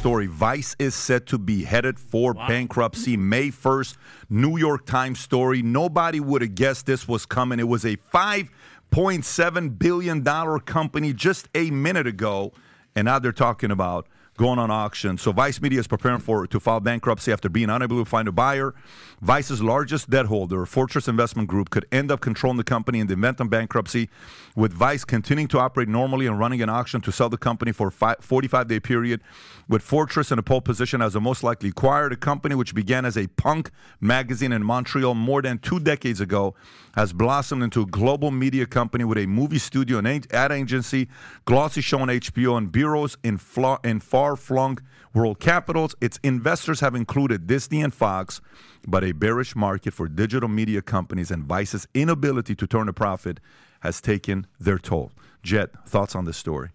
Story, Vice is set to be headed for bankruptcy May 1st. New York Times story. Nobody would have guessed this was coming. It was a $5.7 billion company just a minute ago, and now they're talking about going on auction. So Vice Media is preparing for to file bankruptcy after being unable to find a buyer. Vice's largest debt holder, Fortress Investment Group, could end up controlling the company in the event of bankruptcy, with Vice continuing to operate normally and running an auction to sell the company for a 45-day period. With Fortress in a pole position as the most likely acquirer, the company, which began as a punk magazine in Montreal more than two decades ago, has blossomed into a global media company with a movie studio and ad agency, glossy show on HBO, and bureaus in, in far-flung world capitals. Its investors have included Disney and Fox, but a bearish market for digital media companies and Vice's inability to turn a profit has taken their toll. Jed, thoughts on this story?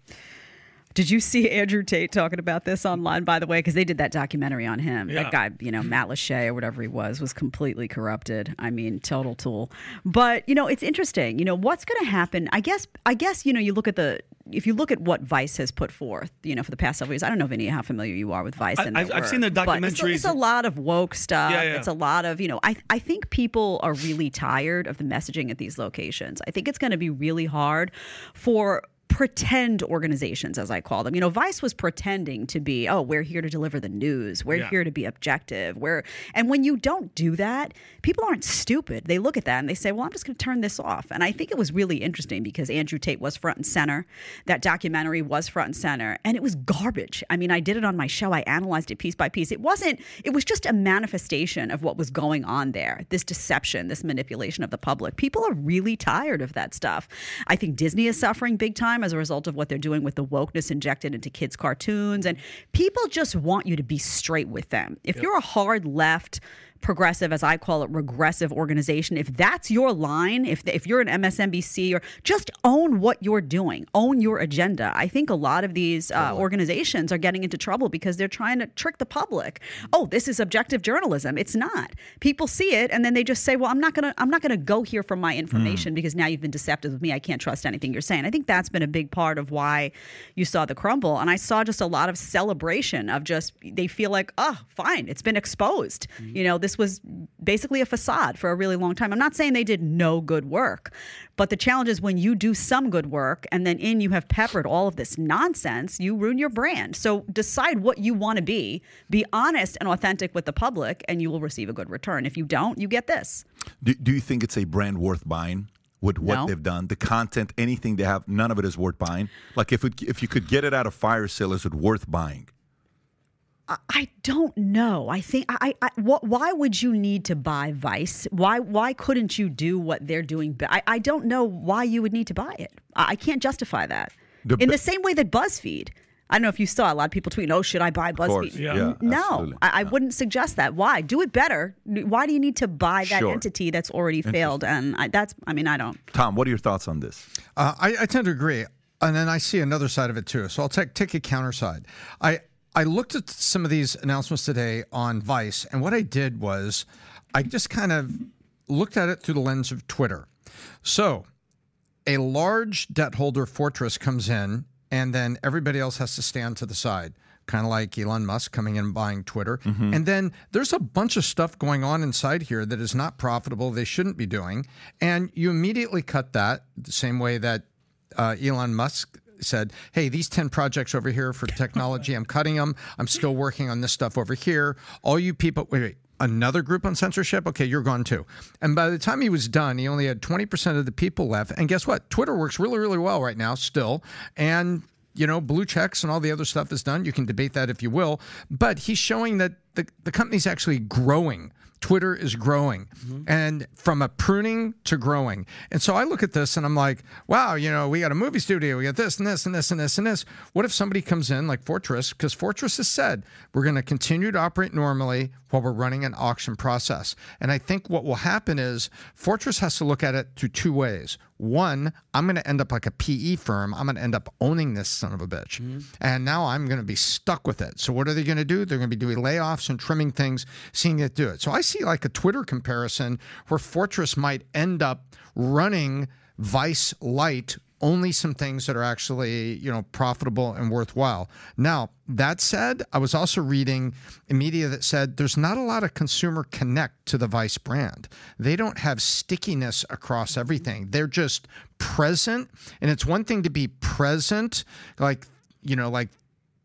Did you see Andrew Tate talking about this online, by the way? Because they did that documentary on him. Yeah. That guy, you know, Matt Lachey or whatever he was, was completely corrupted. I mean, total tool. But, you know, it's interesting. You know, what's going to happen? I guess, I guess, you know, you look at the, if you look at what Vice has put forth, you know, for the past several years, I don't know, Vinny, how familiar you are with Vice. I- and I've- their I've seen the but it's a- It's, a lot of woke stuff. Yeah, yeah. It's a lot of, you know, I, I think people are really tired of the messaging at these locations. I think it's going to be really hard for pretend organizations as i call them. You know vice was pretending to be oh we're here to deliver the news. We're Yeah. here to be objective. We're and when you don't do that people aren't stupid. They look at that and they say well i'm just going to turn this off. And i think it was really interesting because andrew tate was front and center. That documentary was front and center. And it was garbage. I mean i did it on my show. I analyzed it piece by piece. It wasn't it was just a manifestation of what was going on there this deception this manipulation of the public. People are really tired of that stuff. I think disney is suffering big time as a result of what they're doing with the wokeness injected into kids cartoons. And people just want you to be straight with them. If you're a hard left progressive, as I call it, regressive organization, if that's your line, if if you're an MSNBC or just own what you're doing, own your agenda. I think a lot of these uh, organizations are getting into trouble because they're trying to trick the public. Oh, this is objective journalism. It's not. People see it and then they just say, "Well, I'm not gonna I'm not gonna go here for my hmm. information because now you've been deceptive with me. I can't trust anything you're saying." I think that's been a big part of why you saw the crumble, and I saw just a lot of celebration of just they feel like, "Oh, fine, it's been exposed." Hmm. You know, this was basically a facade for a really long time. I'm not saying they did no good work, but the challenge is when you do some good work and then in you have peppered all of this nonsense, you ruin your brand. So decide what you want to be, be honest and authentic with the public, and you will receive a good return. If you don't, you get this. Do, do you think it's a brand worth buying with what No. they've done? The content, anything they have, none of it is worth buying. Like if it, if you could get it out of fire sale, is it worth buying? I- I don't know. I think I, I what, why would you need to buy Vice? Why why couldn't you do what they're doing? be- I, I don't know why you would need to buy it. I, I can't justify that. The In the same way that BuzzFeed. I don't know if you saw a lot of people tweeting, "Oh, should I buy BuzzFeed?" course, yeah. Yeah, no. I, I wouldn't suggest that. Why? Do it better. Why do you need to buy that Sure. entity that's already failed? And I, that's, I mean, I don't. Tom, what are your thoughts on this? Uh, I, I tend to agree, and then I see another side of it too. So I'll take take a counter side. I I looked at some of these announcements today on Vice, and what I did was I just kind of looked at it through the lens of Twitter. So a large debt holder fortress comes in, and then everybody else has to stand to the side. Kind of like Elon Musk coming in and buying Twitter. And then there's a bunch of stuff going on inside here that is not profitable, they shouldn't be doing. And you immediately cut that the same way that uh, Elon Musk said, Hey, these 10 projects over here for technology, I'm cutting them. I'm still working on this stuff over here. All you people, wait, wait, another group on censorship? Okay, you're gone too. And by the time he was done, he only had 20% of the people left. And guess what? Twitter works really, really well right now still. And you know, blue checks and all the other stuff is done. You can debate that if you will, but he's showing that the, the company's actually growing. Twitter is growing mm-hmm. and from a pruning to growing. And so I look at this and I'm like, wow, you know, we got a movie studio, we got this and this and this and this and this. What if somebody comes in like Fortress? Because Fortress has said we're going to continue to operate normally while we're running an auction process. And I think what will happen is Fortress has to look at it through two ways. One, I'm going to end up like a PE firm. I'm going to end up owning this son of a bitch. Mm-hmm. And now I'm going to be stuck with it. So what are they going to do? They're going to be doing layoffs and trimming things, seeing it do it. So I see like a Twitter comparison where Fortress might end up running Vice Light only some things that are actually you know profitable and worthwhile. Now that said, I was also reading a media that said there's not a lot of consumer connect to the Vice brand. They don't have stickiness across everything. They're just present, and it's one thing to be present, like you know, like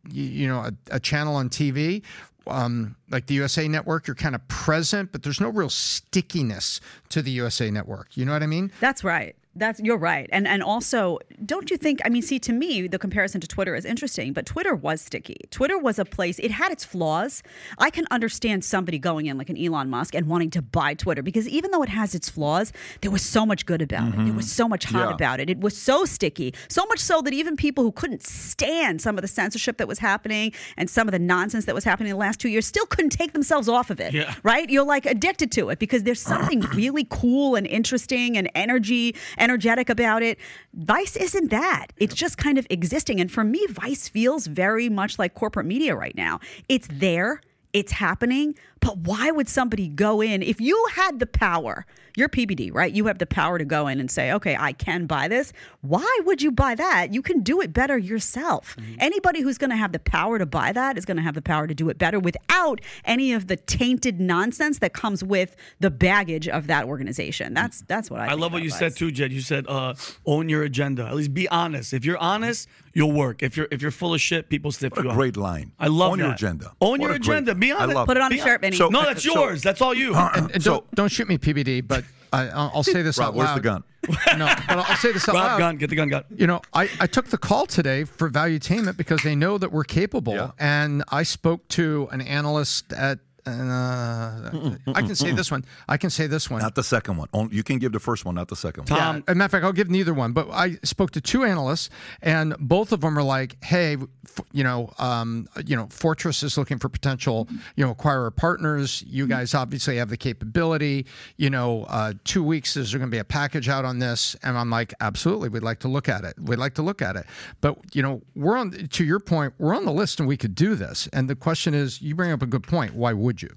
you, you know, a, a channel on TV. Um, like the USA Network, you're kind of present, but there's no real stickiness to the USA Network. You know what I mean? That's right. That's you're right. And and also, don't you think I mean, see to me the comparison to Twitter is interesting, but Twitter was sticky. Twitter was a place it had its flaws. I can understand somebody going in like an Elon Musk and wanting to buy Twitter because even though it has its flaws, there was so much good about it. There mm-hmm. was so much hot Yeah. about it. It was so sticky. So much so that even people who couldn't stand some of the censorship that was happening and some of the nonsense that was happening in the last 2 years still couldn't take themselves off of it. Yeah. Right? You're like addicted to it because there's something really cool and interesting and energy energetic about it. Vice isn't that. It's just kind of existing. And for me, Vice feels very much like corporate media right now. It's there, it's happening, but why would somebody go in if you had the power? You're PBD, right? You have the power to go in and say, okay, I can buy this. Why would you buy that? You can do it better yourself. Anybody who's going to have the power to buy that is going to have the power to do it better without any of the tainted nonsense that comes with the baggage of that organization. That's that's what I. I think love what you Vice. said too, Jed. You said uh, own your agenda. At least be honest. If you're honest, you'll work. If you're if you're full of shit, people stiff What you a up. great line. I love Own that. your agenda. Own What your a great- agenda. Be honest. Put it on a Be shirt, hon- So- no, that's so- yours. that's all you. And, and don't, don't shoot me, PBD, but I, I'll, I'll say this Rob, out loud. where's the gun? No, but I'll say this out Rob loud. gun. Get the gun. Gun. You know, I, I took the call today for Valuetainment because they know that we're capable. Yeah. And I spoke to an analyst at, uh, I can say this one. I can say this one. Not the second one. Only- You can give the first one, not the second one. Tom. As a matter of fact, I'll give neither one. But I spoke to two analysts, and both of them are like, "Hey, f- you know, um, you know, Fortress is looking for potential, you know, acquirer partners. You guys obviously have the capability. You know, uh, two weeks is there going to be a package out on this?" And I'm like, "Absolutely, we'd like to look at it. We'd like to look at it." But you know, we're on to your point. We're on the list, and we could do this. And the question is, you bring up a good point. Why would you?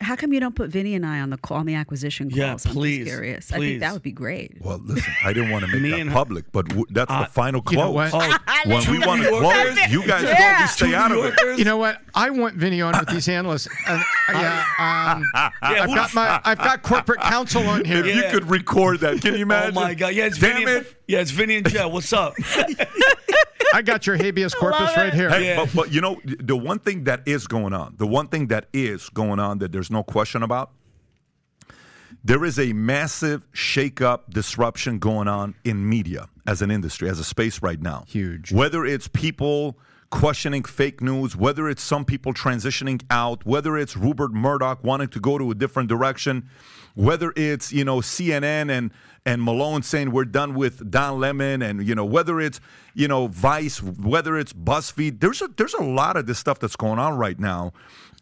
How come you don't put Vinny and I on the call on the acquisition calls? Yeah, I'm just please, curious. I think that would be great. Well, listen, I didn't want to make Me that and- public, but w- that's the final you know close. what? Oh, when we want to close, you guys Yeah. go, stay Two out of it. You know what? I want Vinny on with these analysts. Uh, yeah, um, Yeah, I've who got my I've got corporate counsel on here. If you could record that, can you oh my God. Yeah, it's Damn Vinny. it. Yeah, it's Vinny and Jed. What's up? I got your habeas corpus right here. Hey, Yeah. but, but you know, the one thing that is going on, the one thing that is going on that there's no question about, there is a massive shakeup, disruption going on in media as an industry, as a space right now. Huge. Whether it's people questioning fake news, whether it's some people transitioning out, whether it's Rupert Murdoch wanting to go to a different direction, whether it's you know CNN and and Malone saying we're done with Don Lemon, and you know whether it's you know Vice, whether it's BuzzFeed. There's a there's a lot of this stuff that's going on right now.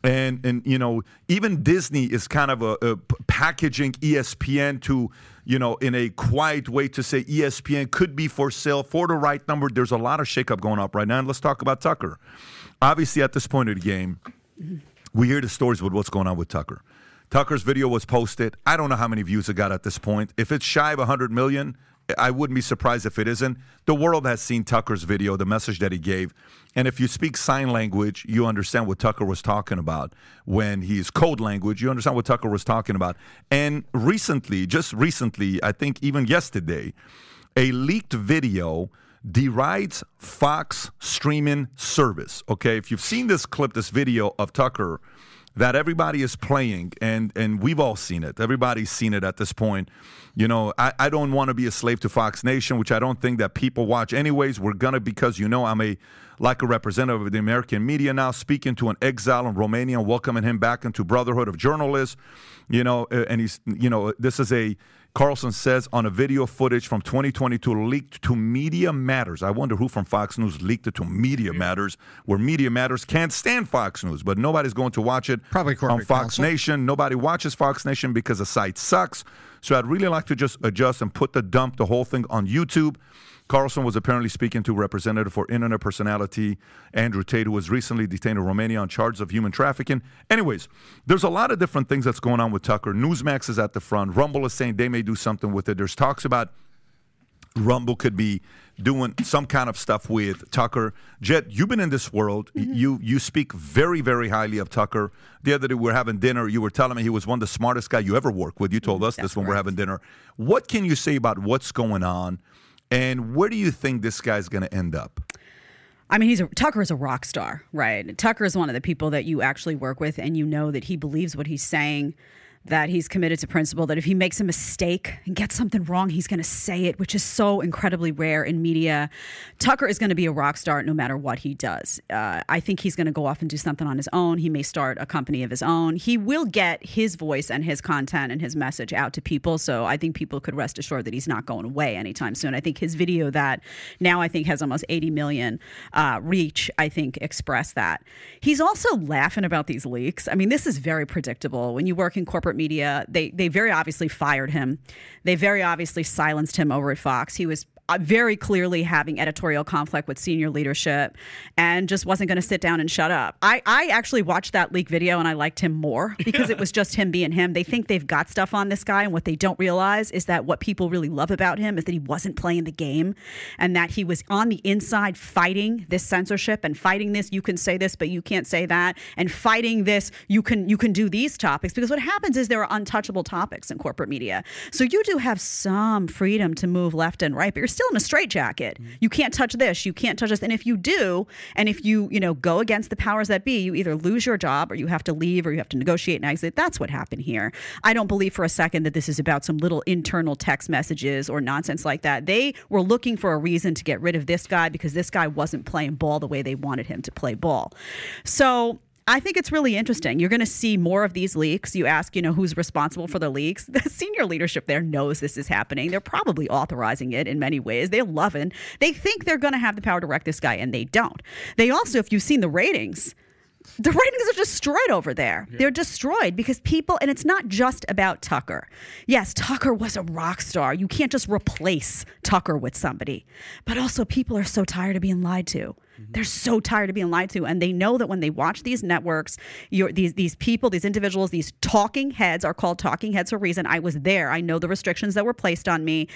And and you know even Disney is kind of a, a packaging ESPN to you know in a quiet way to say ESPN could be for sale for the right number. There's a lot of shakeup going up right now. And let's talk about Tucker. Obviously, at this point of the game, we hear the stories with what's going on with Tucker. Tucker's video was posted. I don't know how many views it got at this point. If it's shy of 100 million, I wouldn't be surprised if it isn't. The world has seen Tucker's video, the message that he gave. And if you speak sign language, you understand what Tucker was talking about. When he's code language, you understand what Tucker was talking about. And recently, just recently, I think even yesterday, a leaked video derides Fox streaming service. Okay, if you've seen this clip, this video of Tucker that everybody is playing, and and we've all seen it. Everybody's seen it at this point. You know, I, I don't want to be a slave to Fox Nation, which I don't think that people watch anyways. We're gonna because you know I'm a like a representative of the American media now, speaking to an exile in Romania, welcoming him back into brotherhood of journalists. You know, and he's you know this is a Carlson says on a video footage from 2022 leaked to Media Matters. I wonder who from Fox News leaked it to Media Matters, where Media Matters can't stand Fox News, but nobody's going to watch it Probably on Fox. Nation. Nobody watches Fox Nation because the site sucks. So I'd really like to just adjust and put the dump, the whole thing on YouTube. Carlson was apparently speaking to Representative for Internet Personality Andrew Tate, who was recently detained in Romania on charges of human trafficking. Anyways, there's a lot of different things that's going on with Tucker. Newsmax is at the front. Rumble is saying they may do something with it. There's talks about Rumble could be doing some kind of stuff with Tucker. Jed, you've been in this world. Mm-hmm. You you speak very very highly of Tucker. The other day we were having dinner. You were telling me he was one of the smartest guy you ever worked with. You told mm-hmm. us this when we we're having dinner. What can you say about what's going on, and where do you think this guy's going to end up? I mean, he's a, Tucker is a rock star, right? Tucker is one of the people that you actually work with, and you know that he believes what he's saying, that he's committed to principle, that if he makes a mistake and gets something wrong, he's going to say it, which is so incredibly rare in media. Tucker is going to be a rock star no matter what he does. Uh, I think he's going to go off and do something on his own. He may start a company of his own. He will get his voice and his content and his message out to people. So I think people could rest assured that he's not going away anytime soon. I think his video that now I think has almost 80 million uh, reach, I think expressed that. He's also laughing about these leaks. I mean, this is very predictable. When you work in corporate media, they they very obviously fired him. They very obviously silenced him over at Fox. He was Uh, very clearly having editorial conflict with senior leadership and just wasn't going to sit down and shut up. I, I actually watched that leak video and I liked him more because it was just him being him. They think they've got stuff on this guy, and what they don't realize is that what people really love about him is that he wasn't playing the game and that he was on the inside fighting this censorship and fighting this you can say this but you can't say that and fighting this you can you can do these topics because what happens is there are untouchable topics in corporate media. So you do have some freedom to move left and right, but you're still in a straitjacket. You can't touch this, you can't touch this. And if you do, and if you, you know, go against the powers that be, you either lose your job or you have to leave or you have to negotiate and exit. That's what happened here. I don't believe for a second that this is about some little internal text messages or nonsense like that. They were looking for a reason to get rid of this guy because this guy wasn't playing ball the way they wanted him to play ball. So I think it's really interesting. You're going to see more of these leaks. You ask, you know, who's responsible for the leaks. The senior leadership there knows this is happening. They're probably authorizing it in many ways. They love it. They think they're going to have the power to wreck this guy, and they don't. They also, if you've seen the ratings, the ratings are destroyed over there. They're destroyed because people, and it's not just about Tucker. Yes, Tucker was a rock star. You can't just replace Tucker with somebody. But also, people are so tired of being lied to. Mm-hmm. They're so tired of being lied to, and they know that when they watch these networks, these these people, these individuals, these talking heads are called talking heads for a reason. I was there. I know the restrictions that were placed on me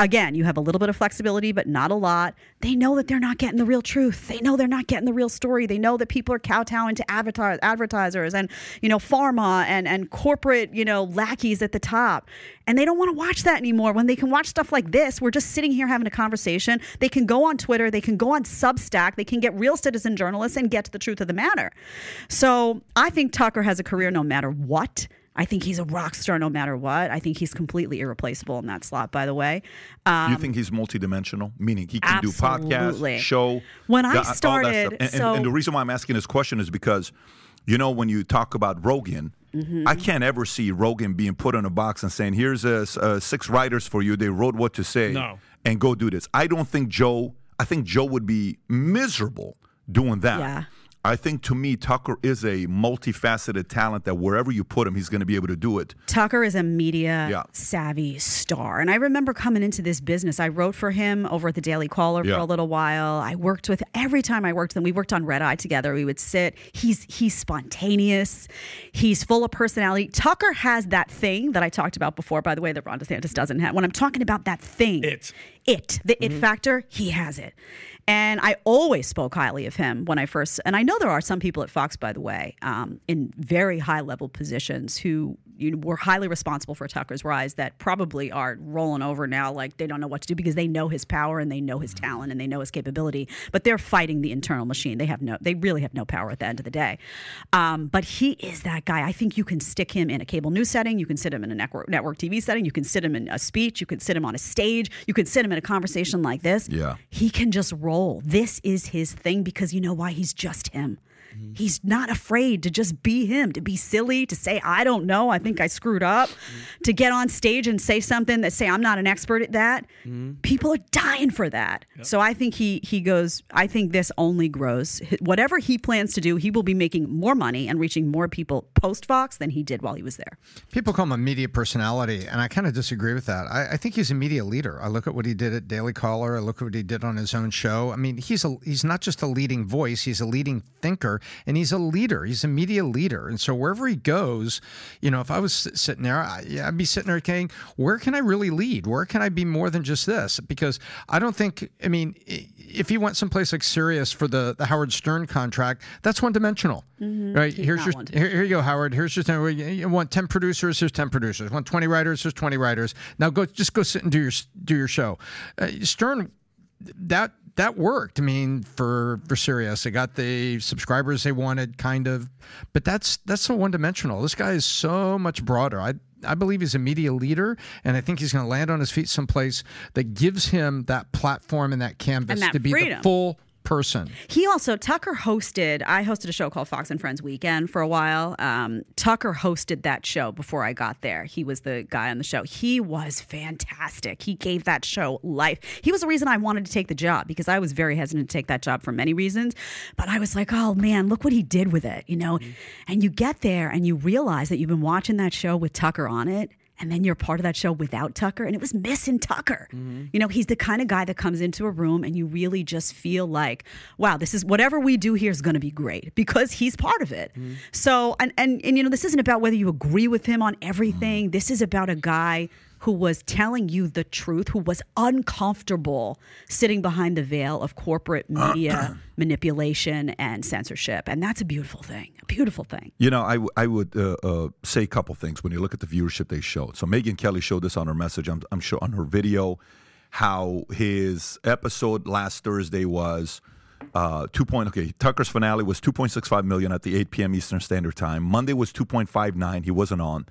again, you have a little bit of flexibility, but not a lot. They know that they're not getting the real truth. They know they're not getting the real story. They know that people are kowtowing to advertise, advertisers and you know pharma and and corporate you know lackeys at the top, and they don't want to watch that anymore. When they can watch stuff like this, we're just sitting here having a conversation. They can go on Twitter. They can go on Substack. They can get real citizen journalists and get to the truth of the matter. So I think Tucker has a career no matter what. I think he's a rock star no matter what. I think he's completely irreplaceable in that slot, by the way. Um, you think he's multidimensional, meaning he can do absolutely. podcasts, show. When I the- all that started, stuff. and, and- so- and the reason why I'm asking this question is because, you know, when you talk about Rogan, Mm-hmm. I can't ever see Rogan being put in a box and saying, "Here's uh, s- uh, six writers for you. They wrote what to say, No. and go do this." I don't think Joe. I think Joe would be miserable doing that. Yeah. I think to me, Tucker is a multifaceted talent that wherever you put him, he's going to be able to do it. Tucker is a media Yeah. savvy star. And I remember coming into this business, I wrote for him over at the Daily Caller Yeah. for a little while. I worked with every time I worked with him, we worked on Red Eye together. We would sit. He's he's spontaneous. He's full of personality. Tucker has that thing that I talked about before, by the way, that Ron DeSantis doesn't have. When I'm talking about that thing, It. it, the it mm-hmm. factor, he has it. And I always spoke highly of him when I first, and I know there are some people at Fox, by the way, um, in very high level positions who you know, were highly responsible for Tucker's rise that probably are rolling over now like they don't know what to do because they know his power and they know his talent and they know his capability, but they're fighting the internal machine. They have no, they really have no power at the end of the day. Um, but he is that guy. I think you can stick him in a cable news setting, you can sit him in a network network TV setting, you can sit him in a speech, you can sit him on a stage, you can sit him in a conversation like this. Yeah. he can just roll. This is his thing because you know why? He's just him. Mm-hmm. He's not afraid to just be him, to be silly, to say, I don't know, I think I screwed up, mm-hmm. to get on stage and say something that say, I'm not an expert at that. Mm-hmm. People are dying for that. So I think he he goes, I think this only grows. Whatever he plans to do, he will be making more money and reaching more people post Fox than he did while he was there. People call him a media personality, and I kind of disagree with that. I, I think he's a media leader. I look at what he did at Daily Caller. I look at what he did on his own show. I mean, he's a he's not just a leading voice; he's a leading thinker, and he's a leader. He's a media leader, and so wherever he goes, you know, if I was sitting there, I, I'd be sitting there saying, "Where can I really lead? Where can I be more than just this?" Because I don't think. I mean, if he went someplace like Sirius for the the Howard Stern contract, that's one dimensional, right? Here's your here, here you go, Howard. Here's your ten. You want ten producers? Here's ten producers. Want twenty writers? Here's twenty writers. Now go, just go sit and do your do your show. Uh, Stern, that that worked. I mean, for for Sirius, they got the subscribers they wanted, kind of. But that's that's so one dimensional. This guy is so much broader. I. I believe he's a media leader, and I think he's going to land on his feet someplace that gives him that platform and that canvas And that to be freedom. the full person. He also Tucker hosted. I hosted a show called Fox and Friends Weekend for a while. Um, Tucker hosted that show before I got there. He was the guy on the show. He was fantastic. He gave that show life. He was the reason I wanted to take the job because I was very hesitant to take that job for many reasons. But I was like, oh man, look what he did with it, you know. And you get there and you realize that you've been watching that show with Tucker on it and then you're part of that show without Tucker, and it was missing Tucker. Mm-hmm. You know, he's the kind of guy that comes into a room and you really just feel like, wow, this is whatever we do here is going to be great because he's part of it. Mm-hmm. So, and, and and you know, this isn't about whether you agree with him on everything. Mm-hmm. This is about a guy who was telling you the truth, who was uncomfortable sitting behind the veil of corporate media manipulation and censorship, and that's a beautiful thing. A beautiful thing. You know, I, w- I would uh, uh, say a couple things when you look at the viewership they showed. So Megyn Kelly showed this on her message. I'm, I'm sure on her video how his episode last Thursday was uh, two point. Okay, Tucker's finale was 2.65 million at the 8 p.m. Eastern Standard Time. Monday was 2.59. He wasn't on.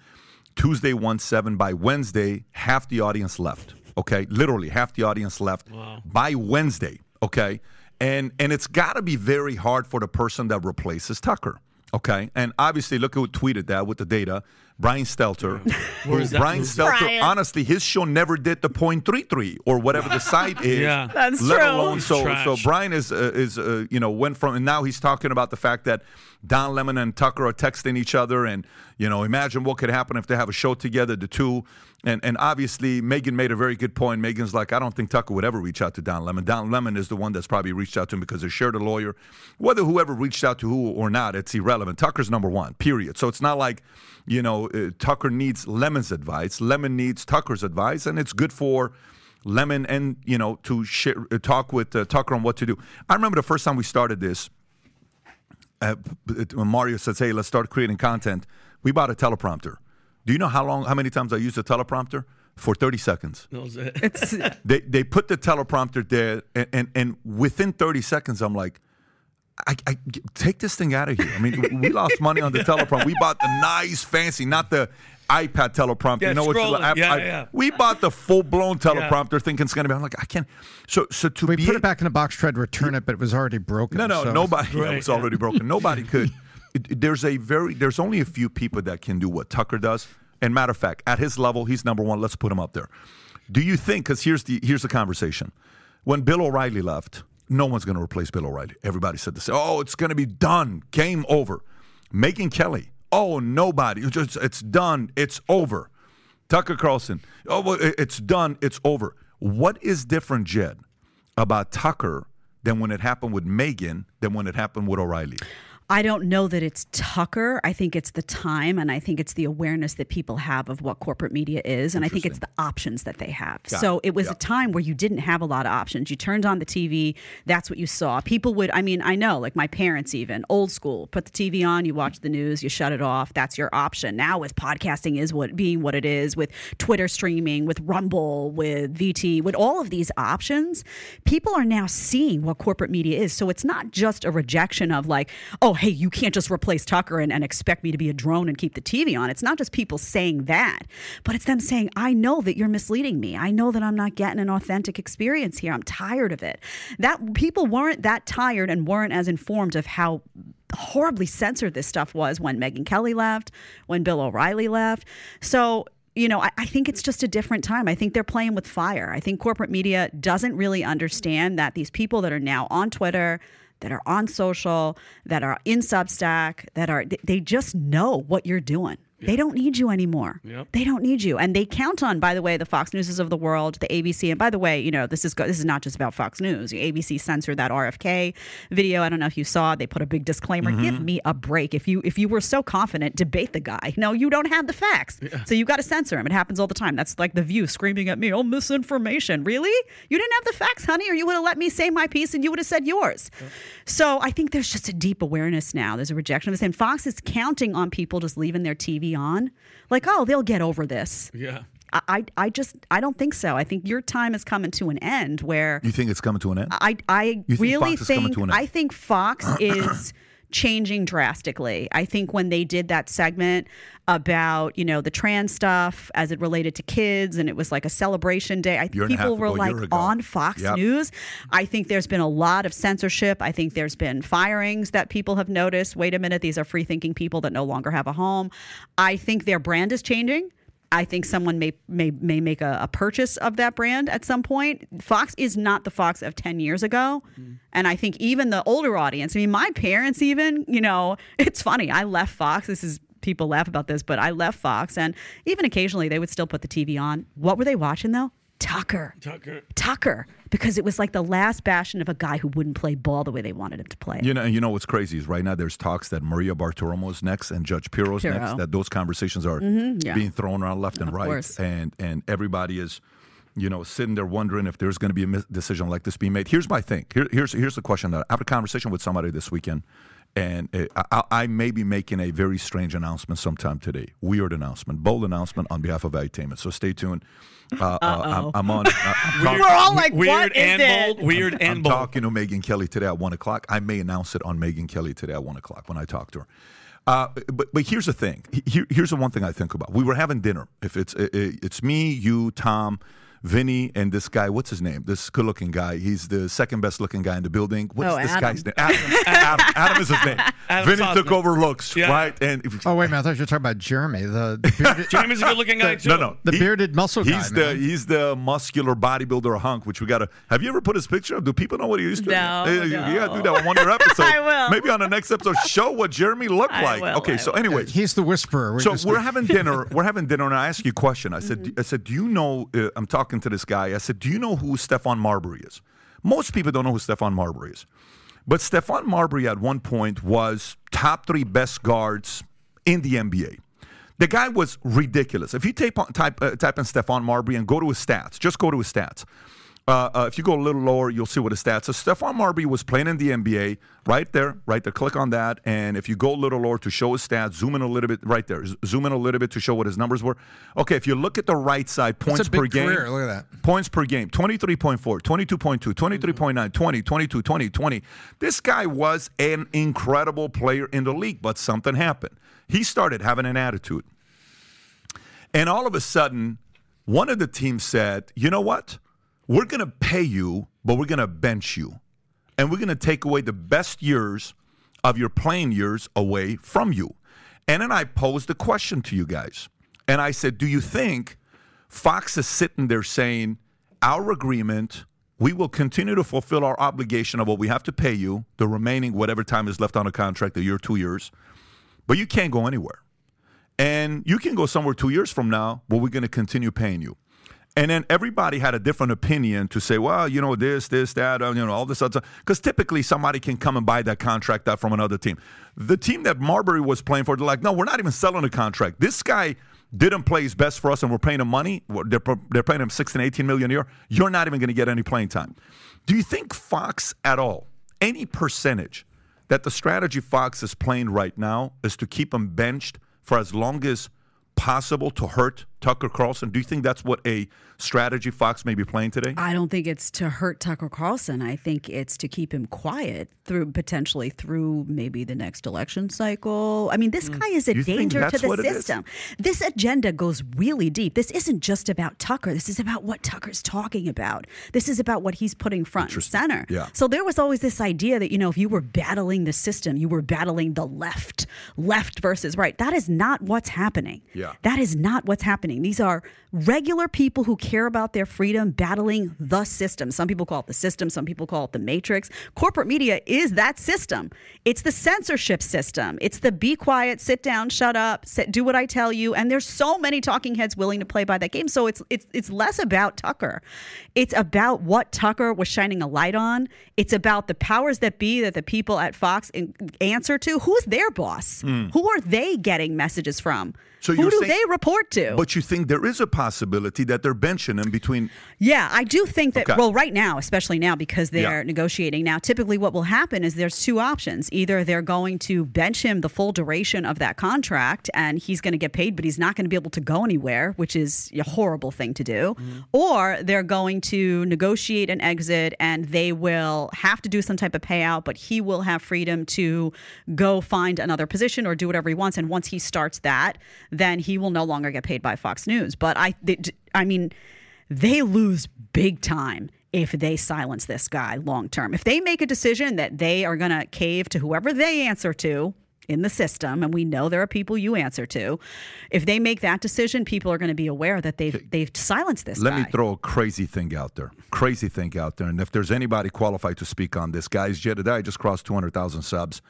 Tuesday won seven. By Wednesday, half the audience left. Okay, literally half the audience left by Wednesday. Okay, and and it's got to be very hard for the person that replaces Tucker. Okay, and obviously look who tweeted that with the data. Brian Stelter. Where is that Brian? Stelter. Brian. Honestly, his show never did the point three three or whatever the site is. Yeah. That's let true. alone so Trash. so Brian is uh, is uh, you know went from and now he's talking about the fact that Don Lemon and Tucker are texting each other and you know imagine what could happen if they have a show together the two. And and obviously Megyn made a very good point. Megyn's like I don't think Tucker would ever reach out to Don Lemon. Don Lemon is the one that's probably reached out to him because they shared a lawyer. Whether whoever reached out to who or not it's irrelevant. Tucker's number one period. So it's not like you know uh, Tucker needs Lemon's advice. Lemon needs Tucker's advice and it's good for Lemon and you know to uh, talk with uh, Tucker on what to do. I remember the first time we started this. Uh, Mario says, "Hey, let's start creating content," we bought a teleprompter. Do you know how long, how many times I used a teleprompter? For thirty seconds. That was it. They they put the teleprompter there, and and, and within thirty seconds, I'm like. I, I take this thing out of here. I mean, we lost money on the teleprompter. We bought the nice, fancy, not the iPad teleprompter. Yeah, you know what? scrolling. Yeah, I- yeah. We bought the full blown teleprompter, thinking it's going to be. I'm like, I can't. So, so to We be put it back in a box, tried to return it, but it was already broken. no, no, so- nobody. yeah, it was already broken. Nobody could. There's a very. There's only a few people that can do what Tucker does. And matter of fact, at his level, he's number one. Let's put him up there. Do you think? Because here's the here's the conversation. When Bill O'Reilly left, no one's going to replace Bill O'Reilly. Everybody said this. Oh, it's going to be done. Game over. Megyn Kelly. Oh, nobody. It's, just, it's done. It's over. Tucker Carlson. Oh, it's done. It's over. What is different, Jed, about Tucker than when it happened with Megan than when it happened with O'Reilly? I don't know that it's Tucker. I think it's the time, and I think it's the awareness that people have of what corporate media is, and I think it's the options that they have. so it was a time where you didn't have a lot of options. You turned on the TV, that's what you saw. People would, I mean, I know, like my parents even, old school, put the TV on, you watch the news, you shut it off. That's your option. Now with podcasting is what being what it is, with Twitter streaming, with Rumble, with VT, with all of these options, people are now seeing what corporate media is. So it's not just a rejection of like, oh, hey, you can't just replace Tucker and, and expect me to be a drone and keep the TV on. It's not just people saying that, but it's them saying, I know that you're misleading me. I know that I'm not getting an authentic experience here. I'm tired of it. That people weren't that tired and weren't as informed of how horribly censored this stuff was when Megyn Kelly left, when Bill O'Reilly left. So you know, I, I, think it's just a different time. I think they're playing with fire. I think corporate media doesn't really understand that these people that are now on Twitter, that are on social, that are in Substack, that are they just know what you're doing. They don't need you anymore. Yep. They don't need you, and they count on. By the way, the Fox Newses of the world, the ABC, and by the way, you know this is go- this is not just about Fox News. The ABC censored that RFK video. I don't know if you saw. They put a big disclaimer. Give mm-hmm. me a break. If you if you were so confident, debate the guy. No, you don't have the facts, so you got to censor him. It happens all the time. That's like the View screaming at me. Oh, misinformation. Really? You didn't have the facts, honey, or you would have let me say my piece and you would have said yours. So I think there's just a deep awareness now. There's a rejection of this, and Fox is counting on people just leaving their TV on, like, oh, they'll get over this. Yeah. I, I, I just, I don't think so. I think your time is coming to an end where You think it's coming to an end? I, I You think really Fox is coming think, to an end? I think Fox is changing drastically. I think when they did that segment about, you know, the trans stuff as it related to kids and it was like a celebration day, I think half people were like on Fox Yep. News. I think there's been a lot of censorship. I think there's been firings that people have noticed. Wait a minute, these are free thinking people that no longer have a home. I think their brand is changing. I think someone may may may make a, a purchase of that brand at some point. Fox is not the Fox of ten years ago, and I think even the older audience. I mean, my parents even. You know, it's funny. I left Fox. This is people laugh about this, but I left Fox, and even occasionally they would still put the TV on. What were they watching though? Tucker. Tucker. Tucker, because it was like the last bastion of a guy who wouldn't play ball the way they wanted him to play. You know, you know what's crazy is right now there's talks that Maria Bartiromo is next and Judge Pirro's Pirro. next. That those conversations are mm-hmm, yeah. being thrown around left and Of right, course. and and everybody is, you know, sitting there wondering if there's going to be a mis- decision like this being made. Here's my thing. Here, here's here's the question that I had a conversation with somebody this weekend, and uh, I, I may be making a very strange announcement sometime today. Weird announcement, bold announcement on behalf of Valuetainment. So stay tuned. Uh, uh, I'm, I'm on. Uh, I'm talking- We're all like, Weird what is and it? bold. Weird and I'm bold. talking to Megyn Kelly today at one o'clock. I may announce it on Megyn Kelly today at one o'clock when I talk to her. Uh, but but here's the thing. Here, here's the one thing I think about. We were having dinner. If it's it, it's me, you, Tom, Vinny, and this guy. What's his name? This good-looking guy. He's the second best-looking guy in the building. What's Oh, this Adam. guy's name? Adam. Adam. Adam is his name. Adam Vinny took over looks, Yeah. right? And Oh wait a minute, I thought you were talking about Jeremy, the the bearded, Jeremy's a good looking guy, too. no, no, the bearded muscle guy. He's the he's the muscular bodybuilder hunk, which we gotta. Have you ever put his picture up? Do people know what he used to? No, Eh, no. you gotta do that on one of your episodes. I will. Maybe on the next episode, show what Jeremy looked I like. will, okay, I so will. anyway, He's the whisperer. We're so we're having dinner. We're having dinner, and I ask you a question. I said, Mm-hmm. I said, do you know? Uh, I'm talking to this guy. I said, do you know who Stephon Marbury is? Most people don't know who Stephon Marbury is, but Stephon Marbury at one point was top three best guards in the NBA. The guy was ridiculous. If you type type uh, type in Stephon Marbury and go to his stats, just go to his stats. Uh, uh, if you go a little lower, you'll see what his stats. So Stephon Marbury was playing in the NBA right there, right there. Click on that, and if you go a little lower to show his stats, zoom in a little bit right there. Zoom in a little bit to show what his numbers were. Okay, if you look at the right side, points per game. career. Look at that. Points per game 23.4, 22.2, 23.9, 20, 22, 20, 20. This guy was an incredible player in the league, but something happened. He started having an attitude. And all of a sudden, one of the teams said, you know what? We're going to pay you, but we're going to bench you. And we're going to take away the best years of your playing years away from you. And then I posed a question to you guys. And I said, do you think Fox is sitting there saying, our agreement, we will continue to fulfill our obligation of what we have to pay you, the remaining whatever time is left on a contract, a year, two years, but you can't go anywhere. And you can go somewhere two years from now, but we're going to continue paying you. And then everybody had a different opinion to say, well, you know, this, this, that, uh, you know, all this other stuff. Because typically somebody can come and buy that contract out from another team. The team that Marbury was playing for, they're like, no, we're not even selling the contract. This guy didn't play his best for us and we're paying him money. They're, they're paying him 16, 18 million a year. You're not even going to get any playing time. Do you think Fox at all, any percentage, that the strategy Fox is playing right now is to keep him benched for as long as possible to hurt Tucker Carlson? Do you think that's what a strategy Fox may be playing today? I don't think it's to hurt Tucker Carlson. I think it's to keep him quiet through potentially through maybe the next election cycle. I mean, this mm. guy is a You danger to the what it is? system. This agenda goes really deep. This isn't just about Tucker. This is about what Tucker's talking about. This is about what he's putting front and center. Yeah. So there was always this idea that, you know, if you were battling the system, you were battling the left, left versus right. That is not what's happening. Yeah. That is not what's happening. These are regular people who care about their freedom battling the system. Some people call it the system, some people call it the matrix. Corporate media is that system. It's the censorship system. It's the be quiet, sit down, shut up, sit, do what I tell you. And there's so many talking heads willing to play by that game. So it's it's it's less about Tucker. It's about what Tucker was shining a light on. It's about the powers that be that the people at Fox answer to. Who's their boss? Hmm. Who are they getting messages from? So Who do saying- they report to? But you think there is a possibility that they're benching him between Yeah, I do think that. Okay. Well, right now, especially now because they're Yeah. negotiating now, typically what will happen is there's two options. Either they're going to bench him the full duration of that contract and he's going to get paid, but he's not going to be able to go anywhere, which is a horrible thing to do. Mm-hmm. Or they're going to negotiate an exit and they will have to do some type of payout, but he will have freedom to go find another position or do whatever he wants. And once he starts that, then he will no longer get paid by Fox News. But I, they, I mean, they lose big time if they silence this guy long term. If they make a decision that they are going to cave to whoever they answer to in the system, and we know there are people you answer to, if they make that decision, people are going to be aware that they've they've silenced this Let guy. me throw a crazy thing out there. Crazy thing out there. And if there's anybody qualified to speak on this, guys, Jedediah just crossed 200,000 subs.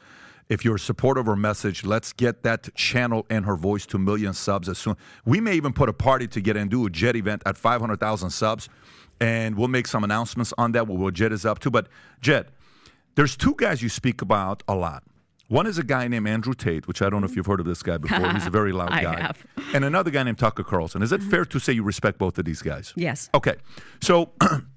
If you're a supporter of our message, let's get that channel and her voice to a million subs as soon. We may even put a party together and do a Jed event at 500,000 subs, and we'll make some announcements on that. What Jed is up to. But Jed, there's two guys you speak about a lot. One is a guy named Andrew Tate, which I don't know if you've heard of this guy before. He's a very loud I guy. have. And another guy named Tucker Carlson. Is it fair to say you respect both of these guys? Yes. Okay. So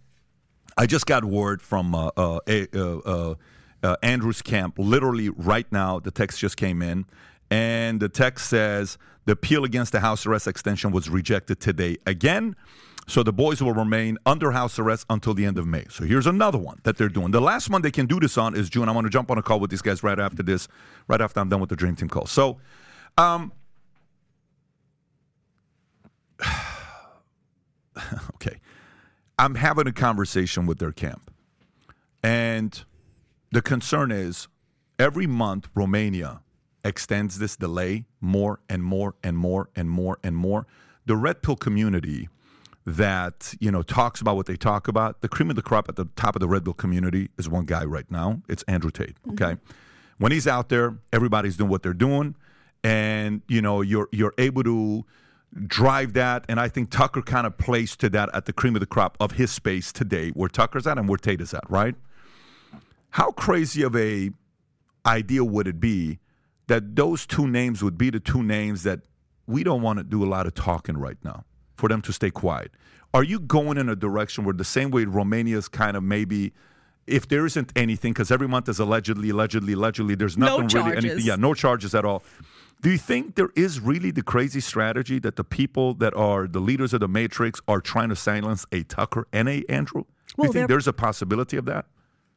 I just got word from uh, uh, a- uh, uh, Andrew's camp. Literally right now, the text just came in, and the text says the appeal against the house arrest extension was rejected today again. So the boys will remain under house arrest until the end of May. So here's another one that they're doing. The last one they can do this on is June. I want to jump on a call with these guys right after this, right after I'm done with the Dream Team call. So, um, okay. I'm having a conversation with their camp. And the concern is every month Romania extends this delay more and more and more and more and more. The red pill community that, you know, talks about what they talk about, the cream of the crop at the top of the red pill community is one guy right now. It's Andrew Tate. Mm-hmm. Okay. When he's out there, everybody's doing what they're doing. And, you know, you're you're able to drive that. And I think Tucker kind of plays to that at the cream of the crop of his space today, where Tucker's at and where Tate is at, right? How crazy of a idea would it be that those two names would be the two names that we don't want to do a lot of talking right now for them to stay quiet? Are you going in a direction where the same way Romania's kind of maybe if there isn't anything, because every month is allegedly, allegedly, allegedly, there's No nothing really anything. Yeah, no charges at all. Do you think there is really the crazy strategy that the people that are the leaders of the Matrix are trying to silence a Tucker and a Andrew? Do Well, you think there's a possibility of that?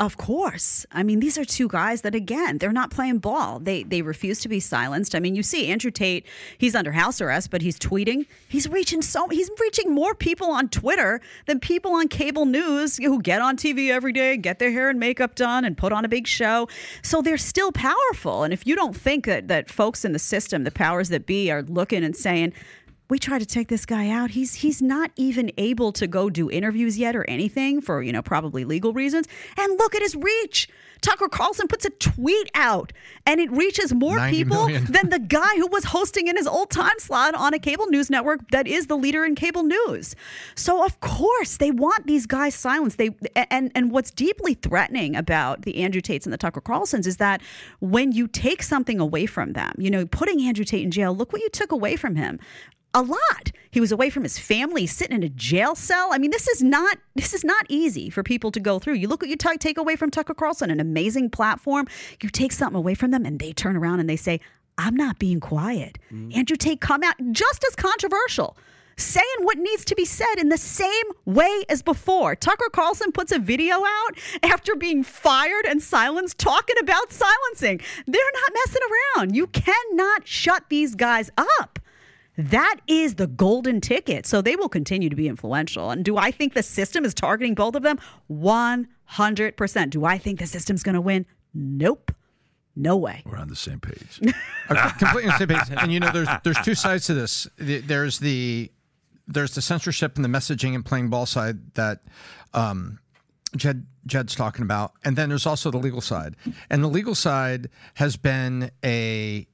Of course. I mean, these are two guys that again, they're not playing ball. They they refuse to be silenced. I mean, you see Andrew Tate, he's under house arrest, but he's tweeting. He's reaching so he's reaching more people on Twitter than people on cable news who get on TV every day, get their hair and makeup done and put on a big show. So they're still powerful. And if you don't think that that folks in the system, the powers that be are looking and saying we try to take this guy out. He's he's not even able to go do interviews yet or anything for, you know, probably legal reasons. And look at his reach. Tucker Carlson puts a tweet out and it reaches more people million. than the guy who was hosting in his old time slot on a cable news network that is the leader in cable news. So of course they want these guys silenced. They and and what's deeply threatening about the Andrew Tates and the Tucker Carlsons is that when you take something away from them, you know, putting Andrew Tate in jail, look what you took away from him a lot. He was away from his family, sitting in a jail cell. I mean, this is not this is not easy for people to go through. You look what you t- take away from Tucker Carlson, an amazing platform. You take something away from them, and they turn around and they say, "I'm not being quiet." Mm. Andrew Tate come out just as controversial. Saying what needs to be said in the same way as before. Tucker Carlson puts a video out after being fired and silenced, talking about silencing. They're not messing around. You cannot shut these guys up. That is the golden ticket. So they will continue to be influential. And do I think the system is targeting both of them? 100%. Do I think the system's going to win? Nope. No way. We're on the same page. Completely on the same page. And you know, there's there's two sides to this. There's the there's the censorship and the messaging and playing ball side that um, Jed Jed's talking about, and then there's also the legal side. And the legal side has been a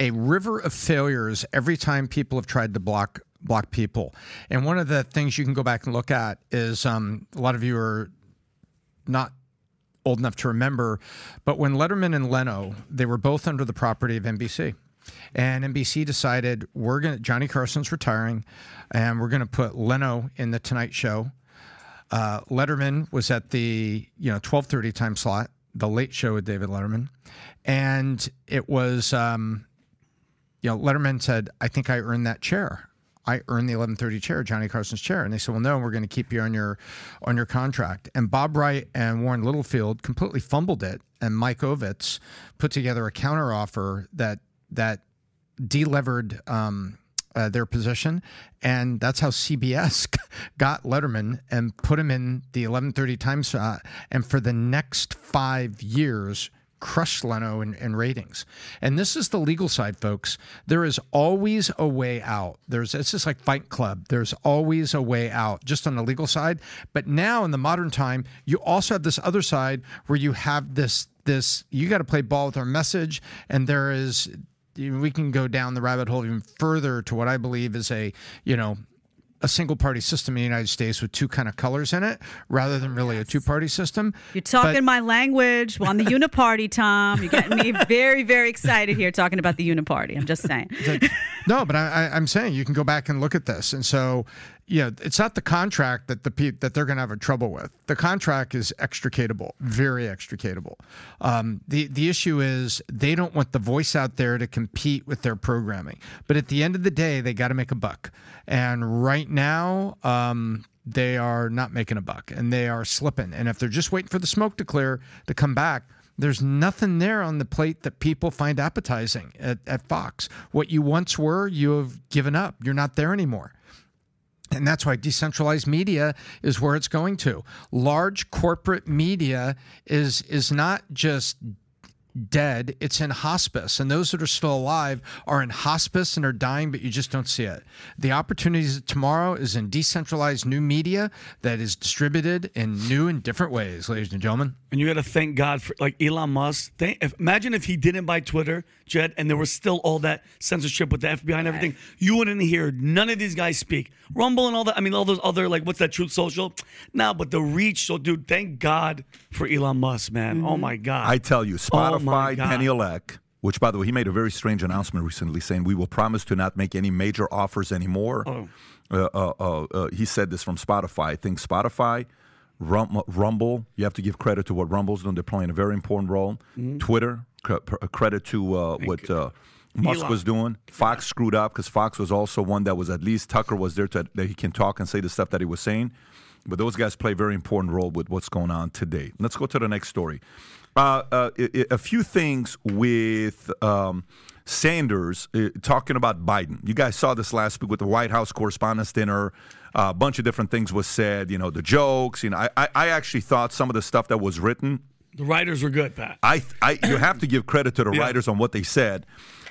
a river of failures every time people have tried to block block people. And one of the things you can go back and look at is um, a lot of you are not old enough to remember, but when Letterman and Leno, they were both under the property of NBC. And NBC decided we're going to, Johnny Carson's retiring, and we're going to put Leno in the Tonight Show. Uh, Letterman was at the, you know, 1230 time slot, the late show with David Letterman. And it was, um, you know, Letterman said, I think I earned that chair. I earned the 1130 chair, Johnny Carson's chair. And they said, well, no, we're going to keep you on your on your contract. And Bob Wright and Warren Littlefield completely fumbled it. And Mike Ovitz put together a counteroffer that that delevered um, uh, their position, and that's how CBS got Letterman and put him in the 11:30 time slot, and for the next five years crushed Leno in, in ratings. And this is the legal side, folks. There is always a way out. There's it's just like Fight Club. There's always a way out, just on the legal side. But now in the modern time, you also have this other side where you have this this you got to play ball with our message, and there is we can go down the rabbit hole even further to what I believe is a, you know, a single party system in the United States with two kind of colors in it rather than really a two party system. You're talking But- my language on the uniparty, Tom. You're getting me very, very excited here talking about the uniparty. I'm just saying. no, but I, I, I'm saying you can go back and look at this, and so know it's not the contract that the pe- that they're going to have a trouble with. The contract is extricatable, very extricatable. Um, the the issue is they don't want the voice out there to compete with their programming. But at the end of the day, they got to make a buck, and right now. Um, they are not making a buck and they are slipping. And if they're just waiting for the smoke to clear to come back, there's nothing there on the plate that people find appetizing at, at Fox. What you once were, you have given up. You're not there anymore. And that's why decentralized media is where it's going to. Large corporate media is is not just dead, it's in hospice. And those that are still alive are in hospice and are dying, but you just don't see it. The opportunities tomorrow is in decentralized new media that is distributed in new and different ways, ladies and gentlemen. And you got to thank God for like Elon Musk. Thank, if, imagine if he didn't buy Twitter, Jed, and there was still all that censorship with the FBI and everything. You wouldn't hear none of these guys speak. Rumble and all that. I mean, all those other like what's that? Truth Social. No, but the reach. So, dude, thank God for Elon Musk, man. Mm-hmm. Oh my God. I tell you, Oh, Spotify, God. Daniel Ek, which by the way, he made a very strange announcement recently saying we will promise to not make any major offers anymore. Oh. Uh, uh, uh, uh, he said this from Spotify. I think Spotify, Rum- Rumble, you have to give credit to what Rumble's doing. They're playing a very important role. Mm-hmm. Twitter, pr- credit to uh, what uh, Musk Elon. was doing. Fox screwed up because Fox was also one that was at least Tucker was there to, that he can talk and say the stuff that he was saying. But those guys play a very important role with what's going on today. Let's go to the next story. Uh, uh, a few things with um, Sanders uh, talking about Biden. You guys saw this last week with the White House Correspondents' Dinner. Uh, a bunch of different things was said. You know, the jokes. You know, I, I, I actually thought some of the stuff that was written the writers were good, Pat. I, I you have to give credit to the Yeah. writers on what they said.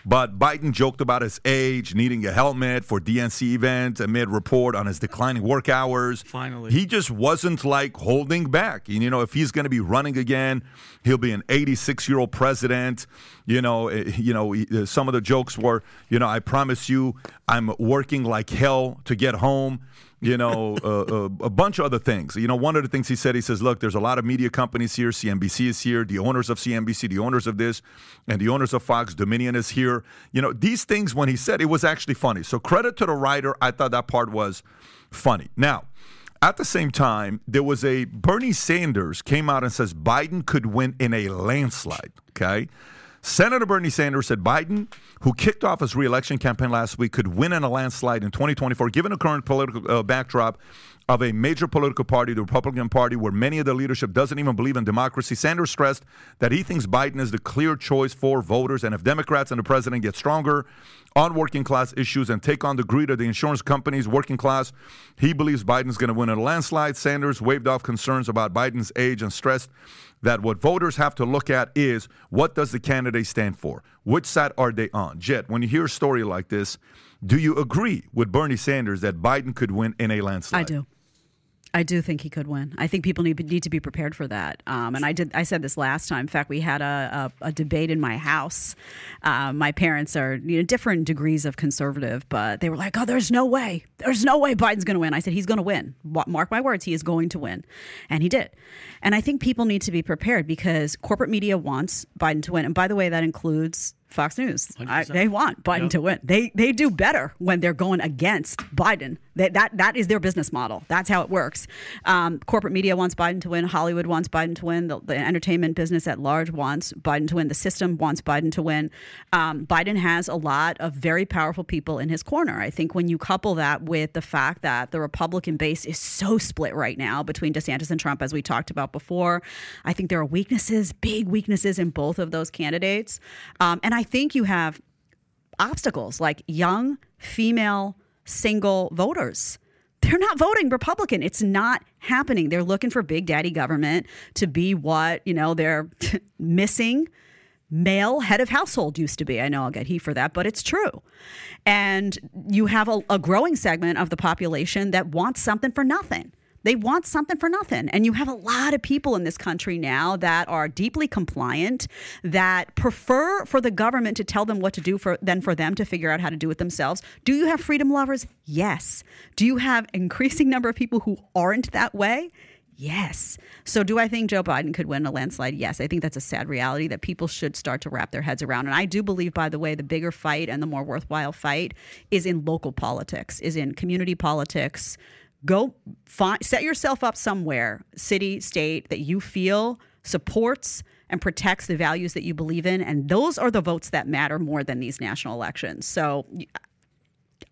But Biden joked about his age, needing a helmet for DNC event amid report on his declining work hours. Finally. He just wasn't like holding back. And, you know, if he's going to be running again, he'll be an 86 year old president. You know, eh, you know, uh, some of the jokes were, you know, I promise you, I'm working like hell to get home. You know, uh, uh, a bunch of other things. You know, one of the things he said, he says, look, there's a lot of media companies here. CNBC is here. The owners of CNBC, the owners of this, and the owners of Fox, Dominion is here. You know, these things, when he said, it was actually funny. So credit to the writer. I thought that part was funny. Now, at the same time, there was a Bernie Sanders came out and says Biden could win in a landslide. Okay. Senator Bernie Sanders said Biden, who kicked off his reelection campaign last week, could win in a landslide in 2024, given the current political uh, backdrop of a major political party, the Republican Party, where many of the leadership doesn't even believe in democracy. Sanders stressed that he thinks Biden is the clear choice for voters, and if Democrats and the president get stronger on working class issues and take on the greed of the insurance companies, working class, he believes Biden's going to win in a landslide. Sanders waved off concerns about Biden's age and stressed that what voters have to look at is what does the candidate stand for? Which side are they on? Jed, when you hear a story like this, do you agree with Bernie Sanders that Biden could win in a landslide? I do. I do think he could win. I think people need need to be prepared for that. Um, and I did. I said this last time. In fact, we had a, a, a debate in my house. Uh, my parents are you know different degrees of conservative, but they were like, "Oh, there's no way. There's no way Biden's going to win." I said, "He's going to win. Mark my words. He is going to win," and he did. And I think people need to be prepared because corporate media wants Biden to win. And by the way, that includes Fox News. I, they want Biden to win. They they do better when they're going against Biden. That that that is their business model. That's how it works. Um, corporate media wants Biden to win. Hollywood wants Biden to win. The, the entertainment business at large wants Biden to win. The system wants Biden to win. Um, Biden has a lot of very powerful people in his corner. I think when you couple that with the fact that the Republican base is so split right now between DeSantis and Trump, as we talked about before, I think there are weaknesses, big weaknesses in both of those candidates. Um, and I think you have obstacles like young female single voters. They're not voting Republican. It's not happening. They're looking for big daddy government to be what, you know, they're missing male head of household used to be. I know I'll get heat for that, but it's true. And you have a, a growing segment of the population that wants something for nothing. They want something for nothing. And you have a lot of people in this country now that are deeply compliant, that prefer for the government to tell them what to do for than for them to figure out how to do it themselves. Do you have freedom lovers? Yes. Do you have increasing number of people who aren't that way? Yes. So, do I think Joe Biden could win a landslide? Yes. I think that's a sad reality that people should start to wrap their heads around. And I do believe, by the way, the bigger fight and the more worthwhile fight is in local politics, is in community politics. Go find, set yourself up somewhere, city, state, that you feel supports and protects the values that you believe in. And those are the votes that matter more than these national elections. So,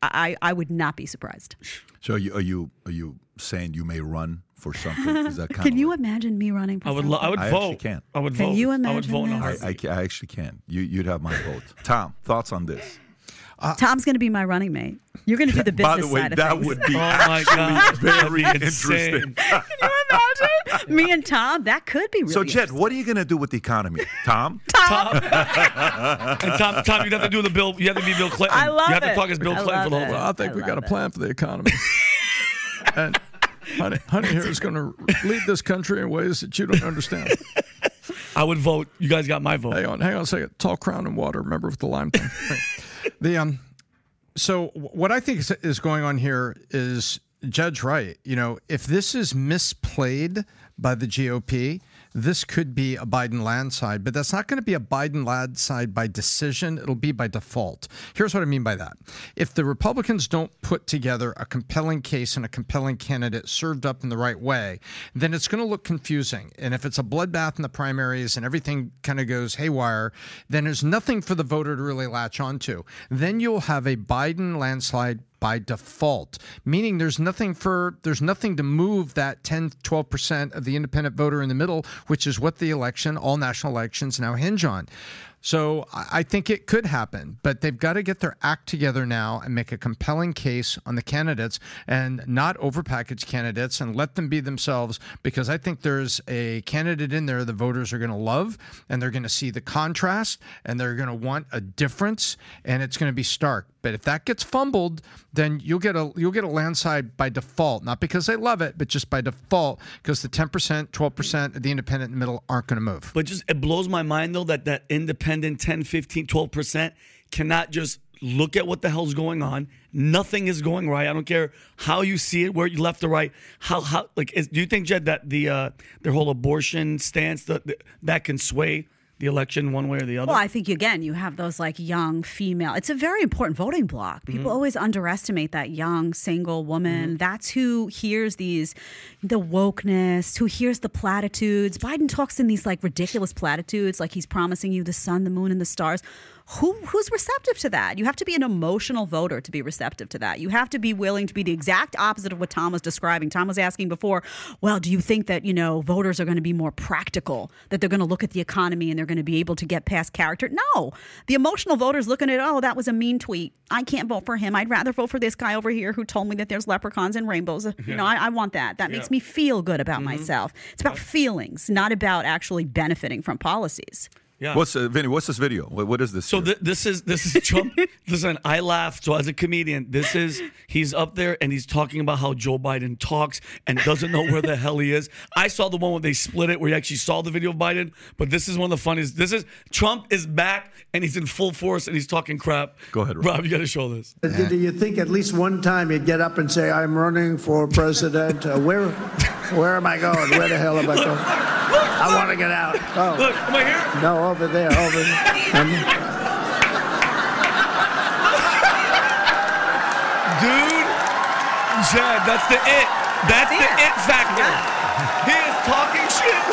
I, I would not be surprised. So are you, are you are you saying you may run for something? Is that kind Can of you like- imagine me running for I would. Lo- I would I vote. actually can. I would Can vote. you I would imagine vote in a? I. I, I actually can. You, you'd have my vote. Tom, thoughts on this? Uh, Tom's going to be my running mate. You're going to do the business By the way, side of that things. would be Oh my very interesting. Can you imagine me and Tom? That could be really. So, Jed, what are you going to do with the economy? Tom? Tom, and Tom, Tom, you'd have to do the Bill. You have to be Bill Clinton. I love You have to it. talk as Bill I Clinton for the love whole I think I we got a love it. plan for the economy. and honey, honey here is going to lead this country in ways that you don't understand. I would vote. You guys got my vote. hang on, hang on a second. Tall crown and water. Remember with the lime thing. The um, so what I think is going on here is Judge Wright. You know, if this is misplayed by the GOP, this could be a Biden landslide, but that's not going to be a Biden landslide by decision. It'll be by default. Here's what I mean by that. If the Republicans don't put together a compelling case and a compelling candidate served up in the right way, then it's going to look confusing. And if it's a bloodbath in the primaries and everything kind of goes haywire, then there's nothing for the voter to really latch onto. Then you'll have a Biden landslide by default meaning there's nothing for there's nothing to move that 10 12% of the independent voter in the middle which is what the election all national elections now hinge on So I think it could happen, but they've got to get their act together now and make a compelling case on the candidates and not overpackage candidates and let them be themselves because I think there's a candidate in there the voters are going to love and they're going to see the contrast and they're going to want a difference and it's going to be stark. But if that gets fumbled, then you'll get a you'll get a landslide by default, not because they love it, but just by default because the 10%, 12% of the independent in the middle aren't going to move. But just it blows my mind though that that independent 10, 15, 12% cannot just look at what the hell's going on. Nothing is going right. I don't care how you see it, where you left or right. How how like is, do you think Jed that the uh, their whole abortion stance that that can sway the election one way or the other? Well, I think again, you have those like young female. It's a very important voting block. Mm-hmm. People always underestimate that young single woman. Mm-hmm. That's who hears these, the wokeness, who hears the platitudes. Biden talks in these like ridiculous platitudes, like he's promising you the sun, the moon, and the stars. Who who's receptive to that? You have to be an emotional voter to be receptive to that. You have to be willing to be the exact opposite of what Tom was describing. Tom was asking before, well, do you think that, you know, voters are going to be more practical, that they're going to look at the economy and they're going to be able to get past character? No. The emotional voters looking at, oh, that was a mean tweet. I can't vote for him. I'd rather vote for this guy over here who told me that there's leprechauns and rainbows. You know, I, I want that. That makes me feel good about mm-hmm. myself. It's about feelings, not about actually benefiting from policies. Yeah. What's uh, Vinny? What's this video? What, what is this? So th- this is this is Trump. Listen, I laugh. So as a comedian, this is he's up there and he's talking about how Joe Biden talks and doesn't know where the hell he is. I saw the one where they split it, where you actually saw the video of Biden. But this is one of the funniest. This is Trump is back and he's in full force and he's talking crap. Go ahead, Rob. Rob. You got to show this. Did you think at least one time you'd get up and say, "I'm running for president"? Uh, where, where am I going? Where the hell am I going? I want to get out. Oh, Look, am I here? no, over there, over there. And- Dude, Jed, that's the it. That's the it factor. He is talking shit.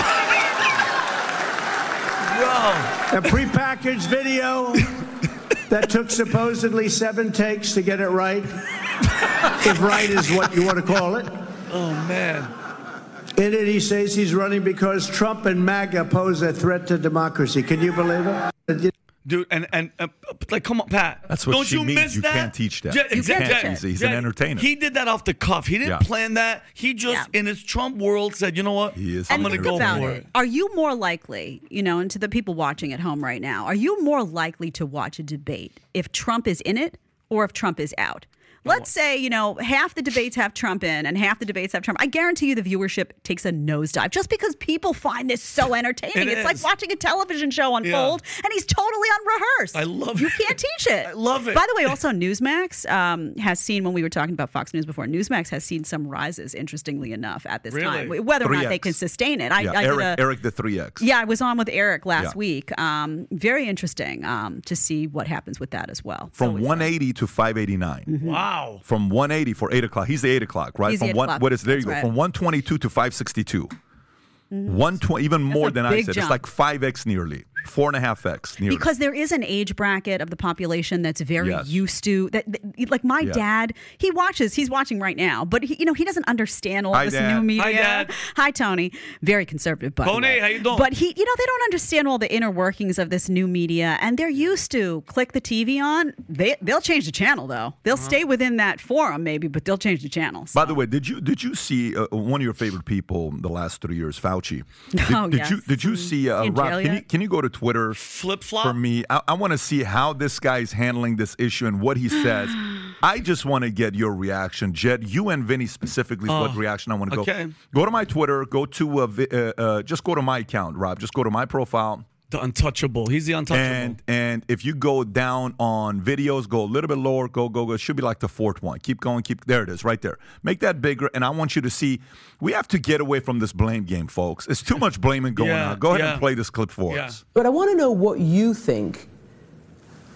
Bro. a prepackaged video that took supposedly seven takes to get it right. If right is what you want to call it. Oh man. In it, he says he's running because Trump and MAGA pose a threat to democracy. Can you believe it? Dude, and and uh, like, come on, Pat. That's what Don't she you means. miss You that? can't teach that. Je- You Jed- can't Jed- teach it. He's- he's Jed, an entertainer. He did that off the cuff. He didn't Yeah. plan that. He just, Yeah. in his Trump world, said, "You know what? He is I'm going to think go about for it. it." Are you more likely, you know, and to the people watching at home right now, are you more likely to watch a debate if Trump is in it or if Trump is out? Let's say, you know, half the debates have Trump in and half the debates have Trump. I guarantee you the viewership takes a nosedive just because people find this so entertaining. It it's like watching a television show unfold and he's totally unrehearsed. I love You it. can't teach it. I love it. By the way, also Newsmax um, has seen, when we were talking about Fox News before, Newsmax has seen some rises, interestingly enough, at this Really? time. Whether or not they can sustain it. I, yeah, I Eric, a- Eric the 3X. yeah, I was on with Eric last Yeah. week. Um, very interesting um, to see what happens with that as well. From So- 180 to 589. Wow. From 180 for 8 o'clock. He's the 8 o'clock, right? He's the From 8 one, o'clock. What is there? You go. right. Mm-hmm. From 122 to 562. 120, even more than I said. jump. It's like 5x nearly, four and a half x because there is an age bracket of the population that's very Yes. used to that, that- like my Yeah. dad he watches he's watching right now but he, you know he doesn't understand all Hi, this Dad. new media Hi, Dad. Hi, tony very conservative but the Tony, way. how you doing? but he you know they don't understand all the inner workings of this new media and they're used to click the tv on they they'll change the channel though they'll Uh-huh. stay within that forum maybe but they'll change the channel By the way, did you did you see uh, one of your favorite people the last three years, Fauci? Did, Oh, did yes. you did you see uh, Rob? Can you can you go to Twitter Flip-flop? for me? I, I want to see how this guy's handling this issue and what he says. I just want to get your reaction, Jed. You and Vinny specifically what reaction I want to go. okay. Go to my Twitter. Go to uh, uh, uh, just go to my account, Rob. Just go to my profile. The untouchable. He's the untouchable. And and if you go down on videos, go a little bit lower, go go go. It should be like the fourth one. Keep going, keep there it is, right there. Make that bigger, and I want you to see. We have to get away from this blame game, folks. It's too much blaming going Yeah, on. Go ahead yeah. and play this clip for Yeah. us. But I want to know what you think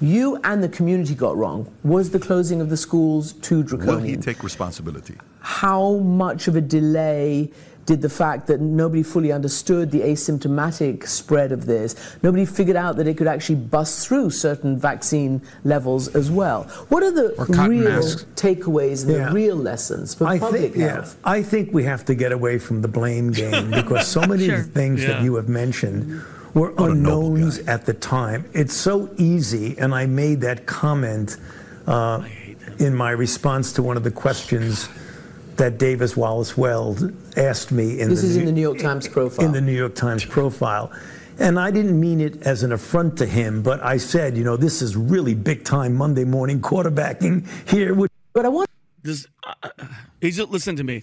you and the community got wrong. Was the closing of the schools too Will draconian? he take responsibility? How much of a delay did the fact that nobody fully understood the asymptomatic spread of this, nobody figured out that it could actually bust through certain vaccine levels as well? What are the real masks. takeaways and Yeah. the real lessons for I public think, yeah, health? I think we have to get away from the blame game because so many Sure. of the things Yeah. that you have mentioned were What unknowns at the time. It's so easy, and I made that comment uh, in my response to one of the questions that David Wallace-Wells asked me in This the is in New- the New York Times profile. in the New York Times profile. And I didn't mean it as an affront to him, but I said, you know, this is really big time Monday morning quarterbacking here. Which but I want this uh, he's listen to me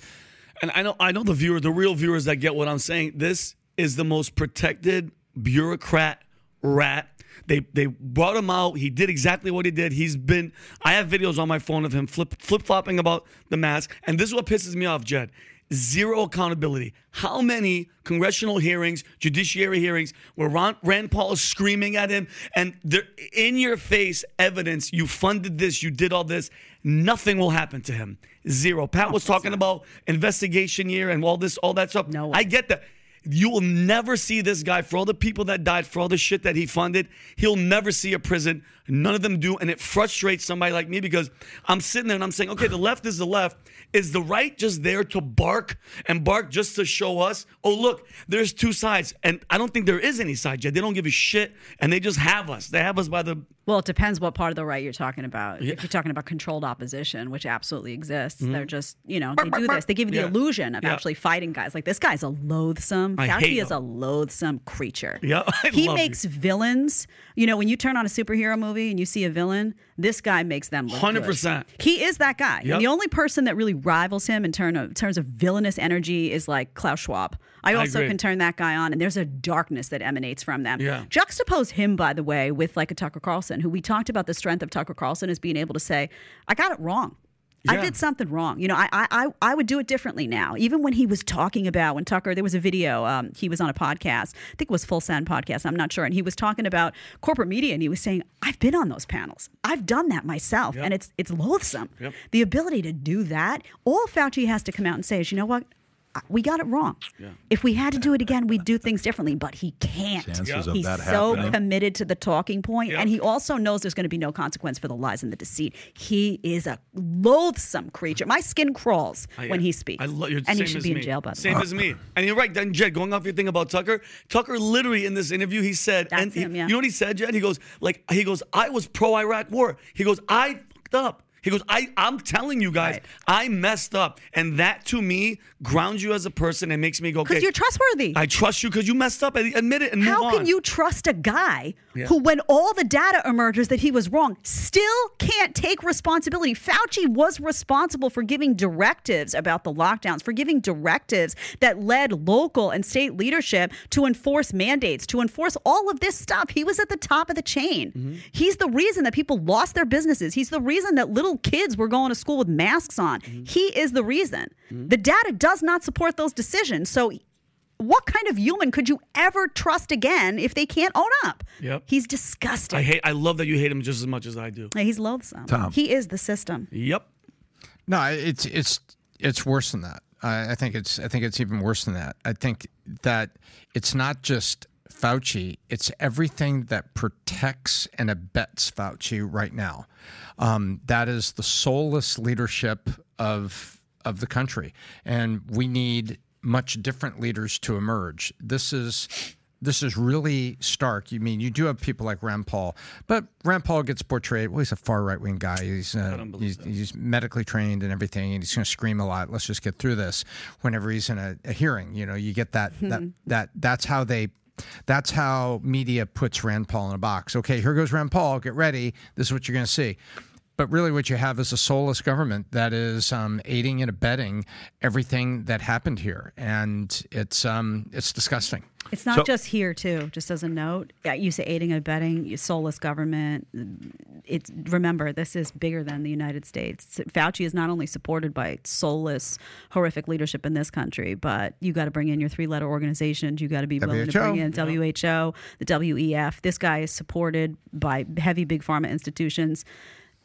and i know i know the viewer the real viewers that get what i'm saying this is the most protected bureaucrat rat they they brought him out he did exactly what he did he's been i have videos on my phone of him flip flip-flopping about the mask and this is what pisses me off jed zero accountability how many congressional hearings judiciary hearings where Ron, rand paul is screaming at him and they're in your face evidence you funded this you did all this nothing will happen to him zero pat was talking about investigation year and all this all that stuff No. i get that you will never see this guy for all the people that died, for all the shit that he funded. He'll never see a prison. None of them do. And it frustrates somebody like me because I'm sitting there and I'm saying, okay, the left is the left. Is the right just there to bark and bark just to show us, oh, look, there's two sides. And I don't think there is any side yet. They don't give a shit and they just have us. They have us by the. Well, it depends what part of the right you're talking about. If you're talking about controlled opposition, which absolutely exists, they're just, you know, they do this. They give you the Mm-hmm. Yeah. illusion of Yeah. actually fighting guys. Like this guy's a loathsome. Fauci hate is a loathsome creature. Yeah, I he makes villains. You know, when you turn on a superhero movie and you see a villain, this guy makes them look good. 100%. He is that guy. Yep. And the only person that really rivals him in turn of, terms of villainous energy is like Klaus Schwab. I also agree. can turn that guy on, and there's a darkness that emanates from them. Yeah. Juxtapose him, by the way, with like a Tucker Carlson, who we talked about the strength of Tucker Carlson as being able to say, I got it wrong. I did something wrong. You know, I, I I would do it differently now. Even when he was talking about when Tucker, there was a video. Um, he was on a podcast. I think it was Full Send podcast. I'm not sure. And he was talking about corporate media, and he was saying, "I've been on those panels. I've done that myself, and it's it's loathsome. Yep. The ability to do that. All Fauci has to come out and say is, you know what." I- We got it wrong. If we had to do it again, we'd do things differently, but he can't. Chances of He's that so happening. committed to the talking point, Yeah. and he also knows there's going to be no consequence for the lies and the deceit. He is a loathsome creature. My skin crawls I- uh, when he speaks, I lo- you're the and he should as be in me. jail. By the Same way. as me. And you're right. Then Jed, going off your thing about Tucker, Tucker literally in this interview he said, That's and he- him, yeah. you know what he said, Jed? He goes like he goes, I was pro Iraq war. He goes, I fucked up. He goes, I, I'm telling you guys, Right. I messed up. And that to me grounds you as a person and makes me go, Because okay, you're trustworthy. I trust you because you messed up. Admit it and move on. How on. can you trust a guy Yeah. who, when all the data emerges that he was wrong, still can't take responsibility? Fauci was responsible for giving directives about the lockdowns, for giving directives that led local and state leadership to enforce mandates, to enforce all of this stuff. He was at the top of the chain. Mm-hmm. He's the reason that people lost their businesses. He's the reason that little kids were going to school with masks on. Mm-hmm. He is the reason. The data does not support those decisions. So what kind of human could you ever trust again if they can't own up? Yep. He's disgusting. I hate. I love that you hate him just as much as I do. He's loathsome. Tom. He is the system. Yep. No, it's it's it's worse than that. I, I think it's I think it's even worse than that. I think that it's not just Fauci; it's everything that protects and abets Fauci right now. Um, that is the soulless leadership of of the country, and we need much different leaders to emerge. This is this is really stark. You mean you do have people like Rand Paul, but Rand Paul gets portrayed. Well, he's a far right wing guy. He's uh, he's, he's medically trained and everything, and he's going to scream a lot. Let's just get through this. Whenever he's in a, a hearing, you know, you get that that that that's how they. That's how media puts Rand Paul in a box. Okay, here goes Rand Paul. Get ready. This is what you're going to see. But really, what you have is a soulless government that is um, aiding and abetting everything that happened here, and it's um, it's disgusting. It's not So- just here too. Just as a note, yeah, you say aiding and abetting, soulless government. It's remember this is bigger than the United States. Fauci is not only supported by soulless, horrific leadership in this country, but you got to bring in your three-letter organizations. You got to be willing to bring in WHO, the WEF. This guy is supported by heavy big pharma institutions.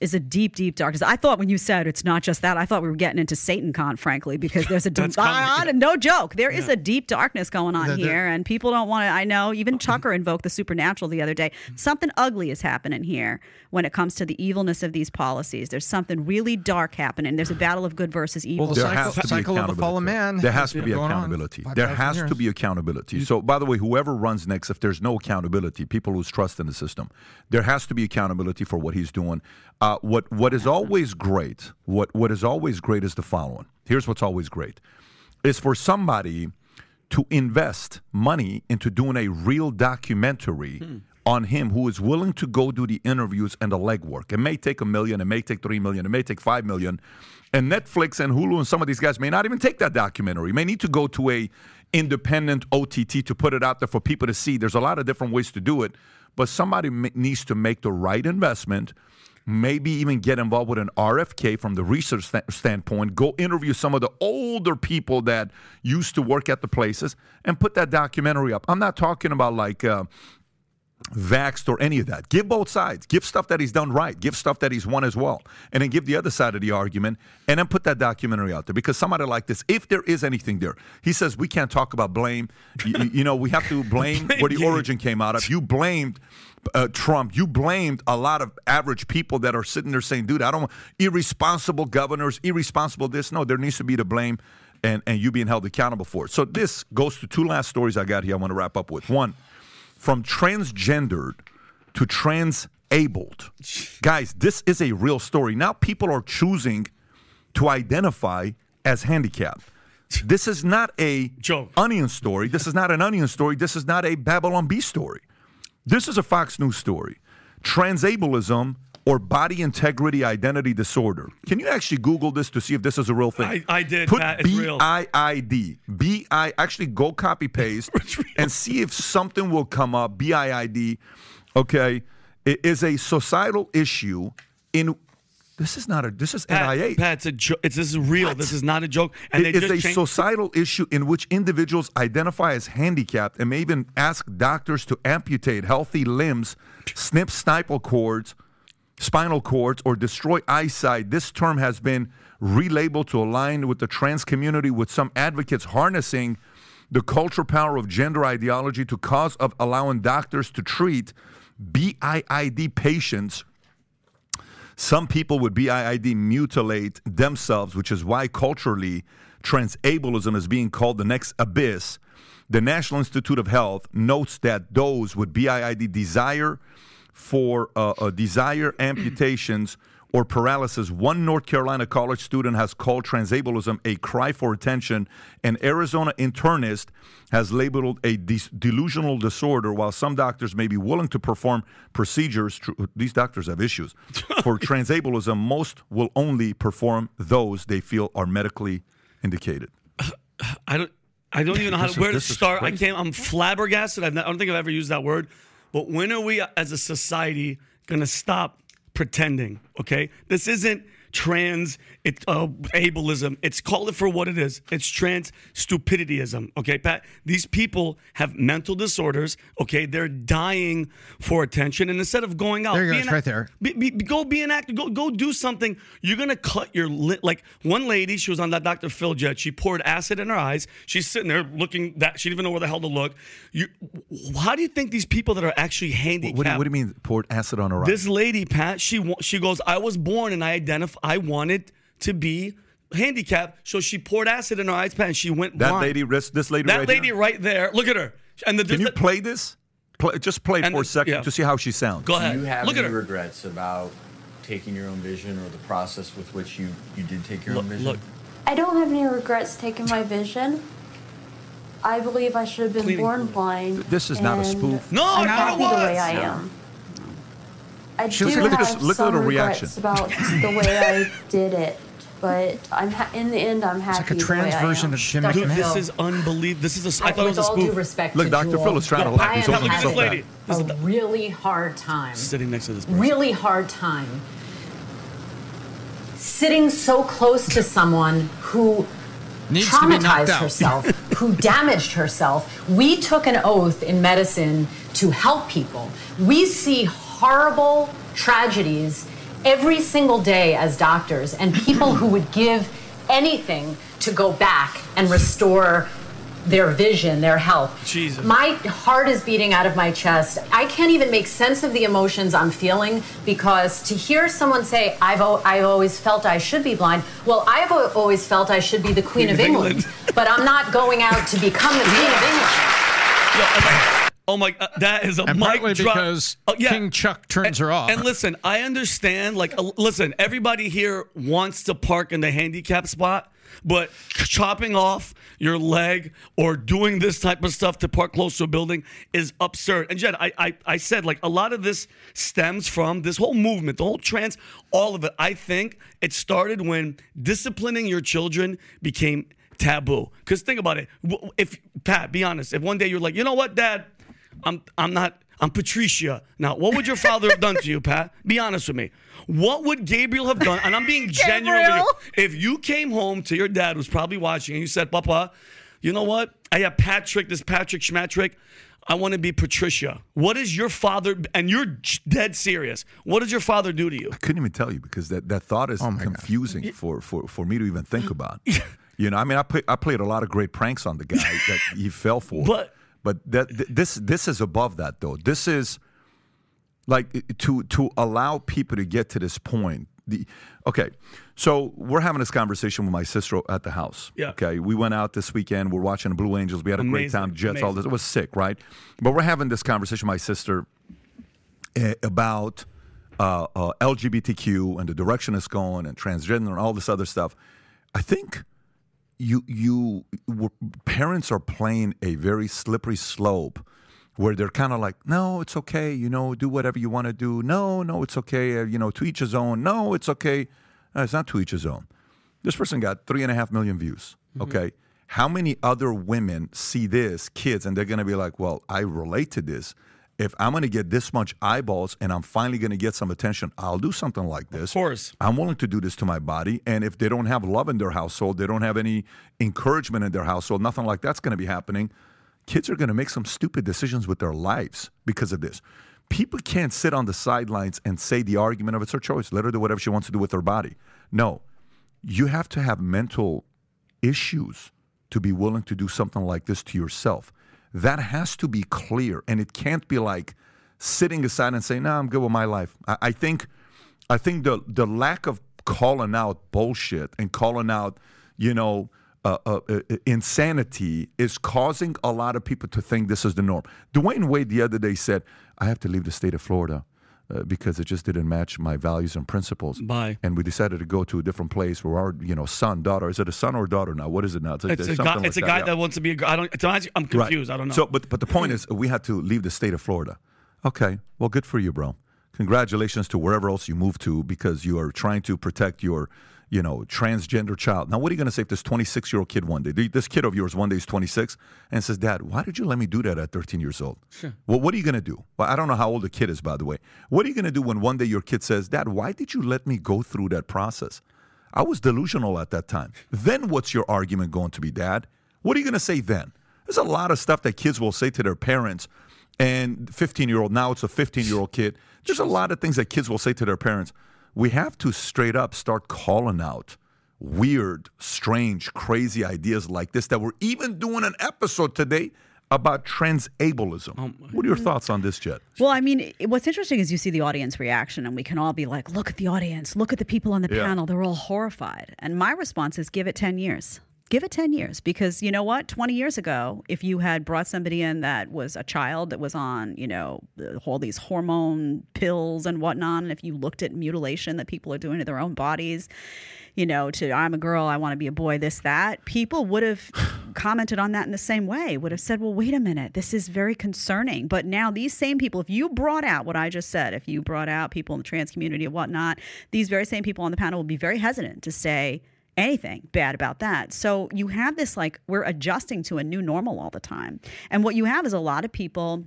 Is a deep, deep darkness. I thought when you said it's not just that, I thought we were getting into Satan Con, frankly, because there's a That's deep, coming. no joke. There is a deep darkness going on The- the- here, and people don't want to. I know even uh-huh. Tucker invoked the supernatural the other day. Mm-hmm. Something ugly is happening here when it comes to the evilness of these policies. There's something really dark happening. There's a battle of good versus evil. Well, the there cycle- has to be cycle of the fallen man There has has to be accountability. There thousand has to be accountability. So, by the way, whoever runs next, if there's no accountability, people lose trust in the system. There has to be accountability for what he's doing. Uh, what what is always great, what what is always great is the following. Here's what's always great, is for somebody to invest money into doing a real documentary on him who is willing to go do the interviews and the legwork. It may take a million, it may take three million, it may take five million. And Netflix and Hulu and some of these guys may not even take that documentary. May need to go to a independent OTT to put it out there for people to see. There's a lot of different ways to do it, but somebody needs to make the right investment maybe even get involved with an RFK from the research sta- standpoint, go interview some of the older people that used to work at the places and put that documentary up. I'm not talking about like uh, Vaxxed or any of that. Give both sides. Give stuff that he's done right. Give stuff that he's won as well. And then give the other side of the argument and then put that documentary out there. Because somebody like this, if there is anything there, he says we can't talk about blame. you, you know, we have to blame where the origin came out of. You blamed uh, Trump. You blamed a lot of average people that are sitting there saying, dude, I don't want irresponsible governors, irresponsible this. No, there needs to be the blame and, and you being held accountable for it. So this goes to two last stories I got here I want to wrap up with. One, from transgendered to transabled. Guys, this is a real story. Now people are choosing to identify as handicapped. This is not a Joke. onion story. This is not an onion story. This is not a Babylon Bee story. This is a Fox News story. Transableism or body integrity identity disorder. Can you actually Google this to see if this is a real thing? I- I did, Put Pat, it's real. B-I-I-D. B-I actually go copy paste and see if something will come up. B-I-I-D. Okay. It is a societal issue in this is not a this is Pat, NIH. Pat, it's a jo- it's this is real. This is not a joke. And It is a changed- societal issue in which individuals identify as handicapped and may even ask doctors to amputate healthy limbs, snip spinal cords, spinal cords, or destroy eyesight. This term has been relabeled to align with the trans community, with some advocates harnessing the cultural power of gender ideology to cause of allowing doctors to treat BIID patients some people with BIID mutilate themselves, which is why culturally transableism is being called the next abyss. The National Institute of Health notes that those with BIID desire for uh, uh, desire amputations or paralysis. One North Carolina college student has called transableism a cry for attention. An Arizona internist has labeled a dis- delusional disorder, while some doctors may be willing to perform procedures. Tr- these doctors have issues. for transableism, most will only perform those they feel are medically indicated. I don't. I don't even know how to, where to start. I can't. I'm flabbergasted. I've not, I don't think I've ever used that word. But when are we, as a society, going to stop pretending? Okay, this isn't trans it uh, ableism. It's call it for what it is. It's trans stupidityism. Okay, Pat. These people have mental disorders. Okay, they're dying for attention, and instead of going out, There you go, an- right there. be, be, go be an actor. Go go do something. You're gonna cut your lip. Like one lady, she was on that Dr. Phil Jed. She poured acid in her eyes. She's sitting there looking that she didn't even know where the hell to look. You, how do you think these people that are actually handicapped? What do, you, what do you mean poured acid on her eyes? This lady, Pat, she she goes. I was born and I identify. I wanted to be handicapped, so she poured acid in her eyes, Pat, and she went that blind. lady, this this lady that right lady here? right there. Look at her. And the Can you play this? Play, just play it And for a second yeah. to see how she sounds. Go ahead. Do you have Look at any her. regrets about taking your own vision or the process with which you, you did take your Look, own vision? look. I don't have any regrets taking my vision. I believe I should have been Cleaning born blind. This is not a and spoof. No, I'm you know happy the way I am. I She do looks have like- look at look at some her regrets about the way I did it, but I'm ha- in the end I'm happy. It's like a the trans way I version am. of Jim Dr. Dude, McMahon. this is unbelievable. This is a. I I- thought it with was a all due respect Look, to Dr. Jewel, Phil is trying to laugh. I He's am holding Look at this lady. This is a the- really hard time. Sitting next to this person. Really hard time. Sitting so close to someone who Needs to be knocked traumatized herself, who damaged herself. We took an oath in medicine to help people. We see horrible tragedies every single day as doctors and people who would give anything to go back and restore their vision, their health. Jesus. My heart is beating out of my chest. I can't even make sense of the emotions I'm feeling because to hear someone say, I've, al- I've always felt I should be blind, well, I've al- always felt I should be the Queen, of England, but I'm not going out to become the Queen of England. Oh my! Uh, that is a And mic partly drop. because Oh, yeah. King Chuck turns and, her off. And listen, I understand. Like, uh, listen, everybody here wants to park in the handicap spot, but chopping off your leg or doing this type of stuff to park close to a building is absurd. And Jed, I, I, I said like a lot of this stems from this whole movement, the whole trans, all of it. I think it started when disciplining your children became taboo. Because think about it. If Pat, be honest, if one day you're like, you know what, Dad, I'm I'm not I'm Patricia. Now, what would your father have done to you, Pat? Be honest with me. What would Gabriel have done? And I'm being genuine with. If you came home to your dad who's probably watching and you said, Papa, you know what? I have Patrick, this Patrick Schmatrick. I want to be Patricia. What is your father and you're dead serious. What does your father do to you? I couldn't even tell you because that, that thought is oh confusing for, for, for me to even think about. you know, I mean, I play, I played a lot of great pranks on the guy that he fell for. But but that th- this this is above that though. This is like to to allow people to get to this point. The okay, so we're having this conversation with my sister at the house. Yeah. Okay, we went out this weekend. We're watching the Blue Angels. We had a great time. Jets, all this. It was sick, right? But we're having this conversation with my sister eh, about uh, uh, LGBTQ and the direction it's going and transgender and all this other stuff. I think you you parents are playing a very slippery slope where they're kind of like, no, it's okay, you know, do whatever you want to do. No, no, it's okay, uh, you know, to each his own. No, it's okay. Uh, it's not to each his own. This person got three and a half million views. Okay. How many other women see this, kids, and they're going to be like, well, I relate to this. If I'm going to get this much eyeballs and I'm finally going to get some attention, I'll do something like this. Of course. I'm willing to do this to my body. And if they don't have love in their household, they don't have any encouragement in their household, nothing like that's going to be happening. Kids are going to make some stupid decisions with their lives because of this. People can't sit on the sidelines and say the argument of it's her choice. Let her do whatever she wants to do with her body. No, you have to have mental issues to be willing to do something like this to yourself. That has to be clear, and it can't be like sitting aside and saying, "No, I'm good with my life." I, I think, I think the the lack of calling out bullshit and calling out, you know, uh, uh, uh, insanity is causing a lot of people to think this is the norm. Dwyane Wade the other day said, "I have to leave the state of Florida." Uh, because it just didn't match my values and principles. Bye. And we decided to go to a different place where our, you know, son, daughter. Is it a son or daughter now? What is it now? It's a there's guy. something It's a like guy yeah. that wants to be a. gr- I don't, it's, I'm confused. Right. I don't know. So, but but the point is, we had to leave the state of Florida. Okay, well, good for you, bro. Congratulations to wherever else you move to because you are trying to protect your, you know, transgender child. Now, what are you going to say if this 26 year old kid one day, this kid of yours one day is 26 and says, Dad, why did you let me do that at 13 years old? Sure. Well, what are you going to do? Well, I don't know how old the kid is, by the way. What are you going to do when one day your kid says, Dad, why did you let me go through that process? I was delusional at that time. Then what's your argument going to be, Dad? What are you going to say then? There's a lot of stuff that kids will say to their parents. And 15 year old, now it's a 15 year old kid. There's a lot of things that kids will say to their parents. We have to straight up start calling out weird, strange, crazy ideas like this that we're even doing an episode today about transableism. Oh what are your thoughts on this, Jed? Well, I mean, what's interesting is you see the audience reaction, and we can all be like, look at the audience, look at the people on the Yeah. panel. They're all horrified. And my response is give it 10 years. Give it 10 years because you know what? 20 years ago, if you had brought somebody in that was a child that was on, you know, all these hormone pills and whatnot, and if you looked at mutilation that people are doing to their own bodies, you know, to I'm a girl, I want to be a boy, this, that, people would have commented on that in the same way, would have said, well, wait a minute, this is very concerning. But now these same people, if you brought out what I just said, if you brought out people in the trans community and whatnot, these very same people on the panel would be very hesitant to say, anything bad about that. So you have this like we're adjusting to a new normal all the time. And what you have is a lot of people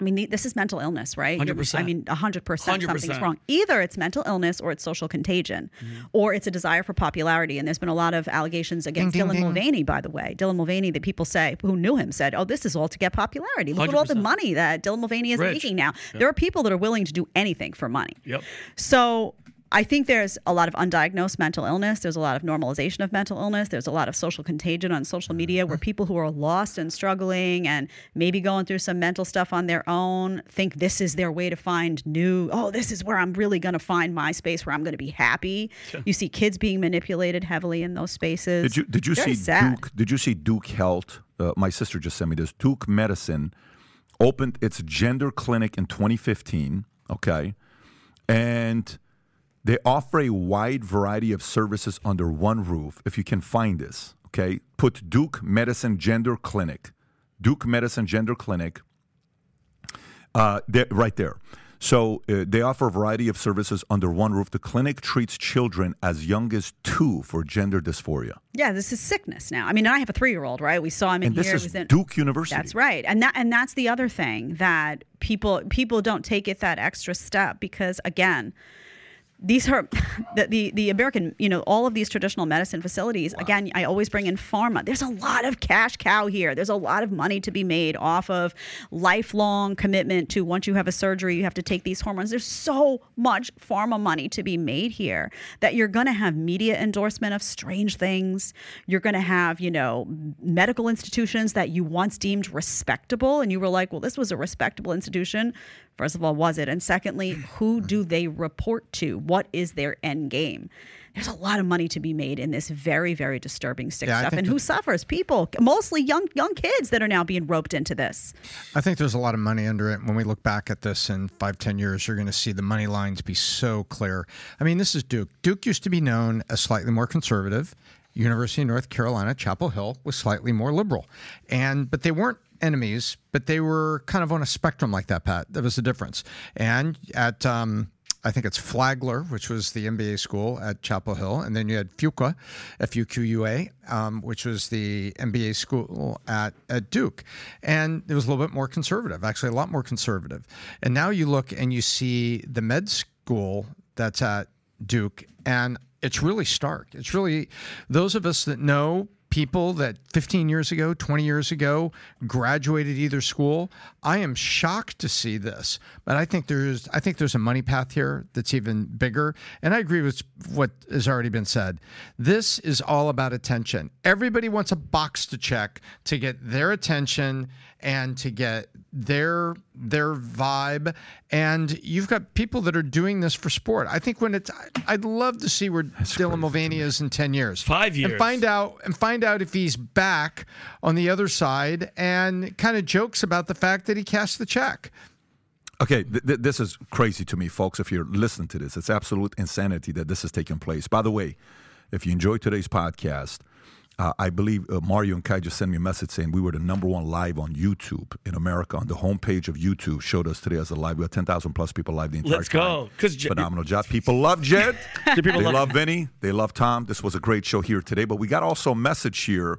I mean, this is mental illness, right? You're- 100%. I mean, 100%, 100%. something's wrong. Either it's mental illness or it's social contagion mm-hmm. or it's a desire for popularity. And there's been a lot of allegations against Ding, Dylan ding, ding. Mulvaney, by the way. Dylan Mulvaney, that people say, who knew him, said, oh, this is all to get popularity. Look at all the money that Dylan Mulvaney is Rich. making now. Yep. There are people that are willing to do anything for money. Yep. So I think there's a lot of undiagnosed mental illness. There's a lot of normalization of mental illness. There's a lot of social contagion on social media where people who are lost and struggling and maybe going through some mental stuff on their own think this is their way to find new, oh, this is where I'm really going to find my space where I'm going to be happy. You see kids being manipulated heavily in those spaces. Did you did you Very see sad. Duke? Did you see Duke Health? Uh, my sister just sent me this. Duke Medicine opened its gender clinic in 2015. Okay, and they offer a wide variety of services under one roof. If you can find this, okay, put Duke Medicine Gender Clinic, Duke Medicine Gender Clinic, uh, right there. So uh, they offer a variety of services under one roof. The clinic treats children as young as two for gender dysphoria. Yeah, this is sickness now. I mean, I have a three-year-old, right? We saw him in And this here. is He was in- Duke University. That's right, and that and that's the other thing that people people don't take it that extra step because again, these are the, the the American, you know, all of these traditional medicine facilities. Again, I always bring in pharma. There's a lot of cash cow here. There's a lot of money to be made off of lifelong commitment to once you have a surgery, you have to take these hormones. There's so much pharma money to be made here that you're going to have media endorsement of strange things. You're going to have, you know, medical institutions that you once deemed respectable and you were like, well, this was a respectable institution. First of all, was it? And secondly, who do they report to? What is their end game? There's a lot of money to be made in this very, very disturbing sick Yeah, stuff. And who suffers? People, mostly young young kids that are now being roped into this. I think there's a lot of money under it. When we look back at this in five, ten years, you're going to see the money lines be so clear. I mean, this is Duke. Duke used to be known as slightly more conservative. University of North Carolina, Chapel Hill was slightly more liberal, and but they weren't enemies, but they were kind of on a spectrum like that. Pat, there was a difference. And at um, I think it's Flagler, which was the MBA school at Chapel Hill, and then you had Fuqua, F U Q U A, um, which was the MBA school at, at Duke, and it was a little bit more conservative, actually a lot more conservative. And now you look and you see the med school that's at Duke, and it's really stark. It's really those of us that know people that 15 years ago, 20 years ago graduated either school. I am shocked to see this, but I think there's I think there's a money path here that's even bigger. And I agree with what has already been said. This is all about attention. Everybody wants a box to check to get their attention and to get their their vibe and you've got people that are doing this for sport i think when it's I- i'd love to see where dylan mulvaney is in 10 years Five years. and find out and find out if he's back on the other side and kind of jokes about the fact that he cashed the check Okay, th- th- this is crazy to me, folks. If you're listening to this, it's absolute insanity that this is taking place. By the way, if you enjoyed today's podcast, uh, I believe uh, Mario and Kai just sent me a message saying we were the number one live on YouTube in America. On the homepage of YouTube, showed us today as a live. We had 10,000 plus people live the entire Let's time. go. 'Cause J- Phenomenal job. People love Jed. The people they love- love Vinny. They love Tom. This was a great show here today. But we got also a message here.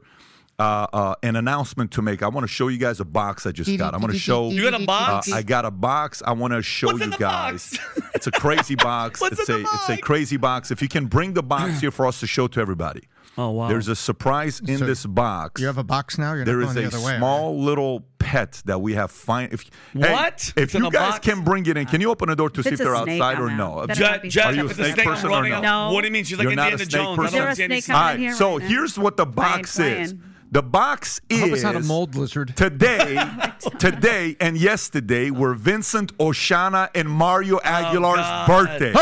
Uh, uh, an announcement to make. I want to show you guys a box I just got. I'm going to show. You got a box? Uh, I got a box. I want to show What's you in the guys. it's a crazy box. What's it's in a the it's a crazy box. If you can bring the box here for us to show to everybody. Oh wow. There's a surprise in So this box. you have a box now you're There not is going a the other way small little pet that we have find if hey, What? if It's you guys box? can bring it in can you open the door to If see if they're outside or no out. Better Jed, not be Jed, Are you a if it's a snake snake person or no? No. What do you mean? She's like You're not a Indiana snake Jones. person? Is there a snake all coming right in here so now? here's what the box is playing. The box I is hope it's not a mold lizard Today, oh today, and yesterday were Vincent Oshana and Mario oh, Aguilar's God. birthday.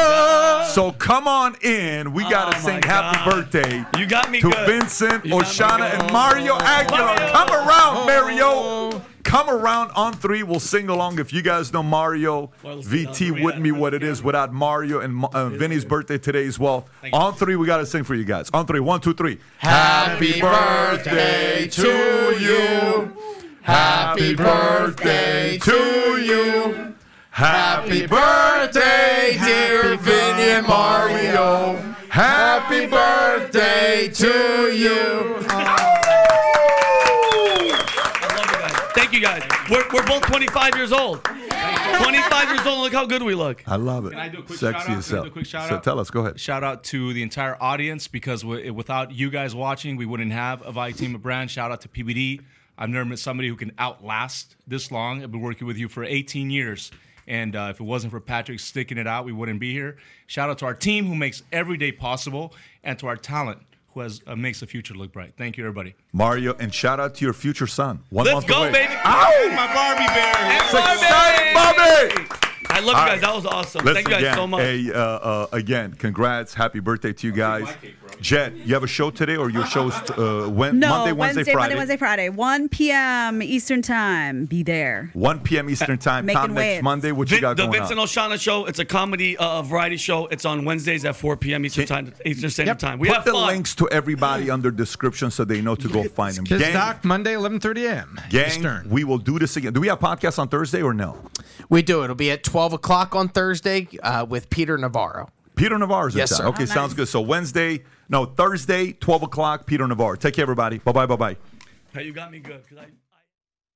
So come on in. We oh gotta Oh, sing my happy God. birthday You got me to good. Vincent You got me Oshana good. and Mario Aguilar. Mario. Come around, Mario. Come around on three. We'll sing along. If you guys know Mario, Well, let's see, on VT wouldn't be what it is without Mario and uh, Vinny's birthday today as well. On three, we gotta sing for you guys. On three, one, two, three. Happy birthday to you. Happy birthday to you. Happy birthday, dear Vinny and Mario. Happy birthday to you. Thank you guys. We're, we're both 25 years old. 25 years old. Look how good we look. I love it. Can I do a quick Sexy shout out? as Can I hell. do a quick shout So out? tell us, go ahead. Shout out to the entire audience because w- without you guys watching, we wouldn't have a Vi Team of Brand. Shout out to PBD. I've never met somebody who can outlast this long. I've been working with you for 18 years, And uh, if it wasn't for Patrick sticking it out, we wouldn't be here. Shout out to our team who makes every day possible, and to our talent who has uh, makes the future look bright. Thank you, everybody. Mario, and shout out to your future son. One Let's month go, away. baby! Ow! My Barbie bear. It's exciting, Bobby! I love you guys. That was awesome. Listen Thank you guys again, so much. Hey, uh, uh, again, congrats. Happy birthday to you guys. Jed, you have a show today or your show's uh, when, No, Monday, Wednesday, Friday? Monday, Wednesday, Friday, 1 p.m. Eastern Time. Be there. 1 p.m. Eastern Time. Making Tom, next waves. Monday, what you Vin- got the going Vincent on? Oshana Show. It's a comedy uh, variety show. It's on Wednesdays at 4 p.m. Eastern time. Eastern Standard Time. We Put have the fun. links to everybody under description so they know to go find them. Kids Gang, Doc, Monday, 11:30 a.m. gang Eastern. we will do this again. Do we have podcasts on Thursday or no? We do. It'll be at 12 o'clock on Thursday uh, with Peter Navarro. Peter Navarro's in Yes, town. sir. Okay, Oh, sounds good. So Wednesday, no, Thursday, 12 o'clock, Peter Navarro. Take care, everybody. Bye bye, bye bye. Hey, you got me good.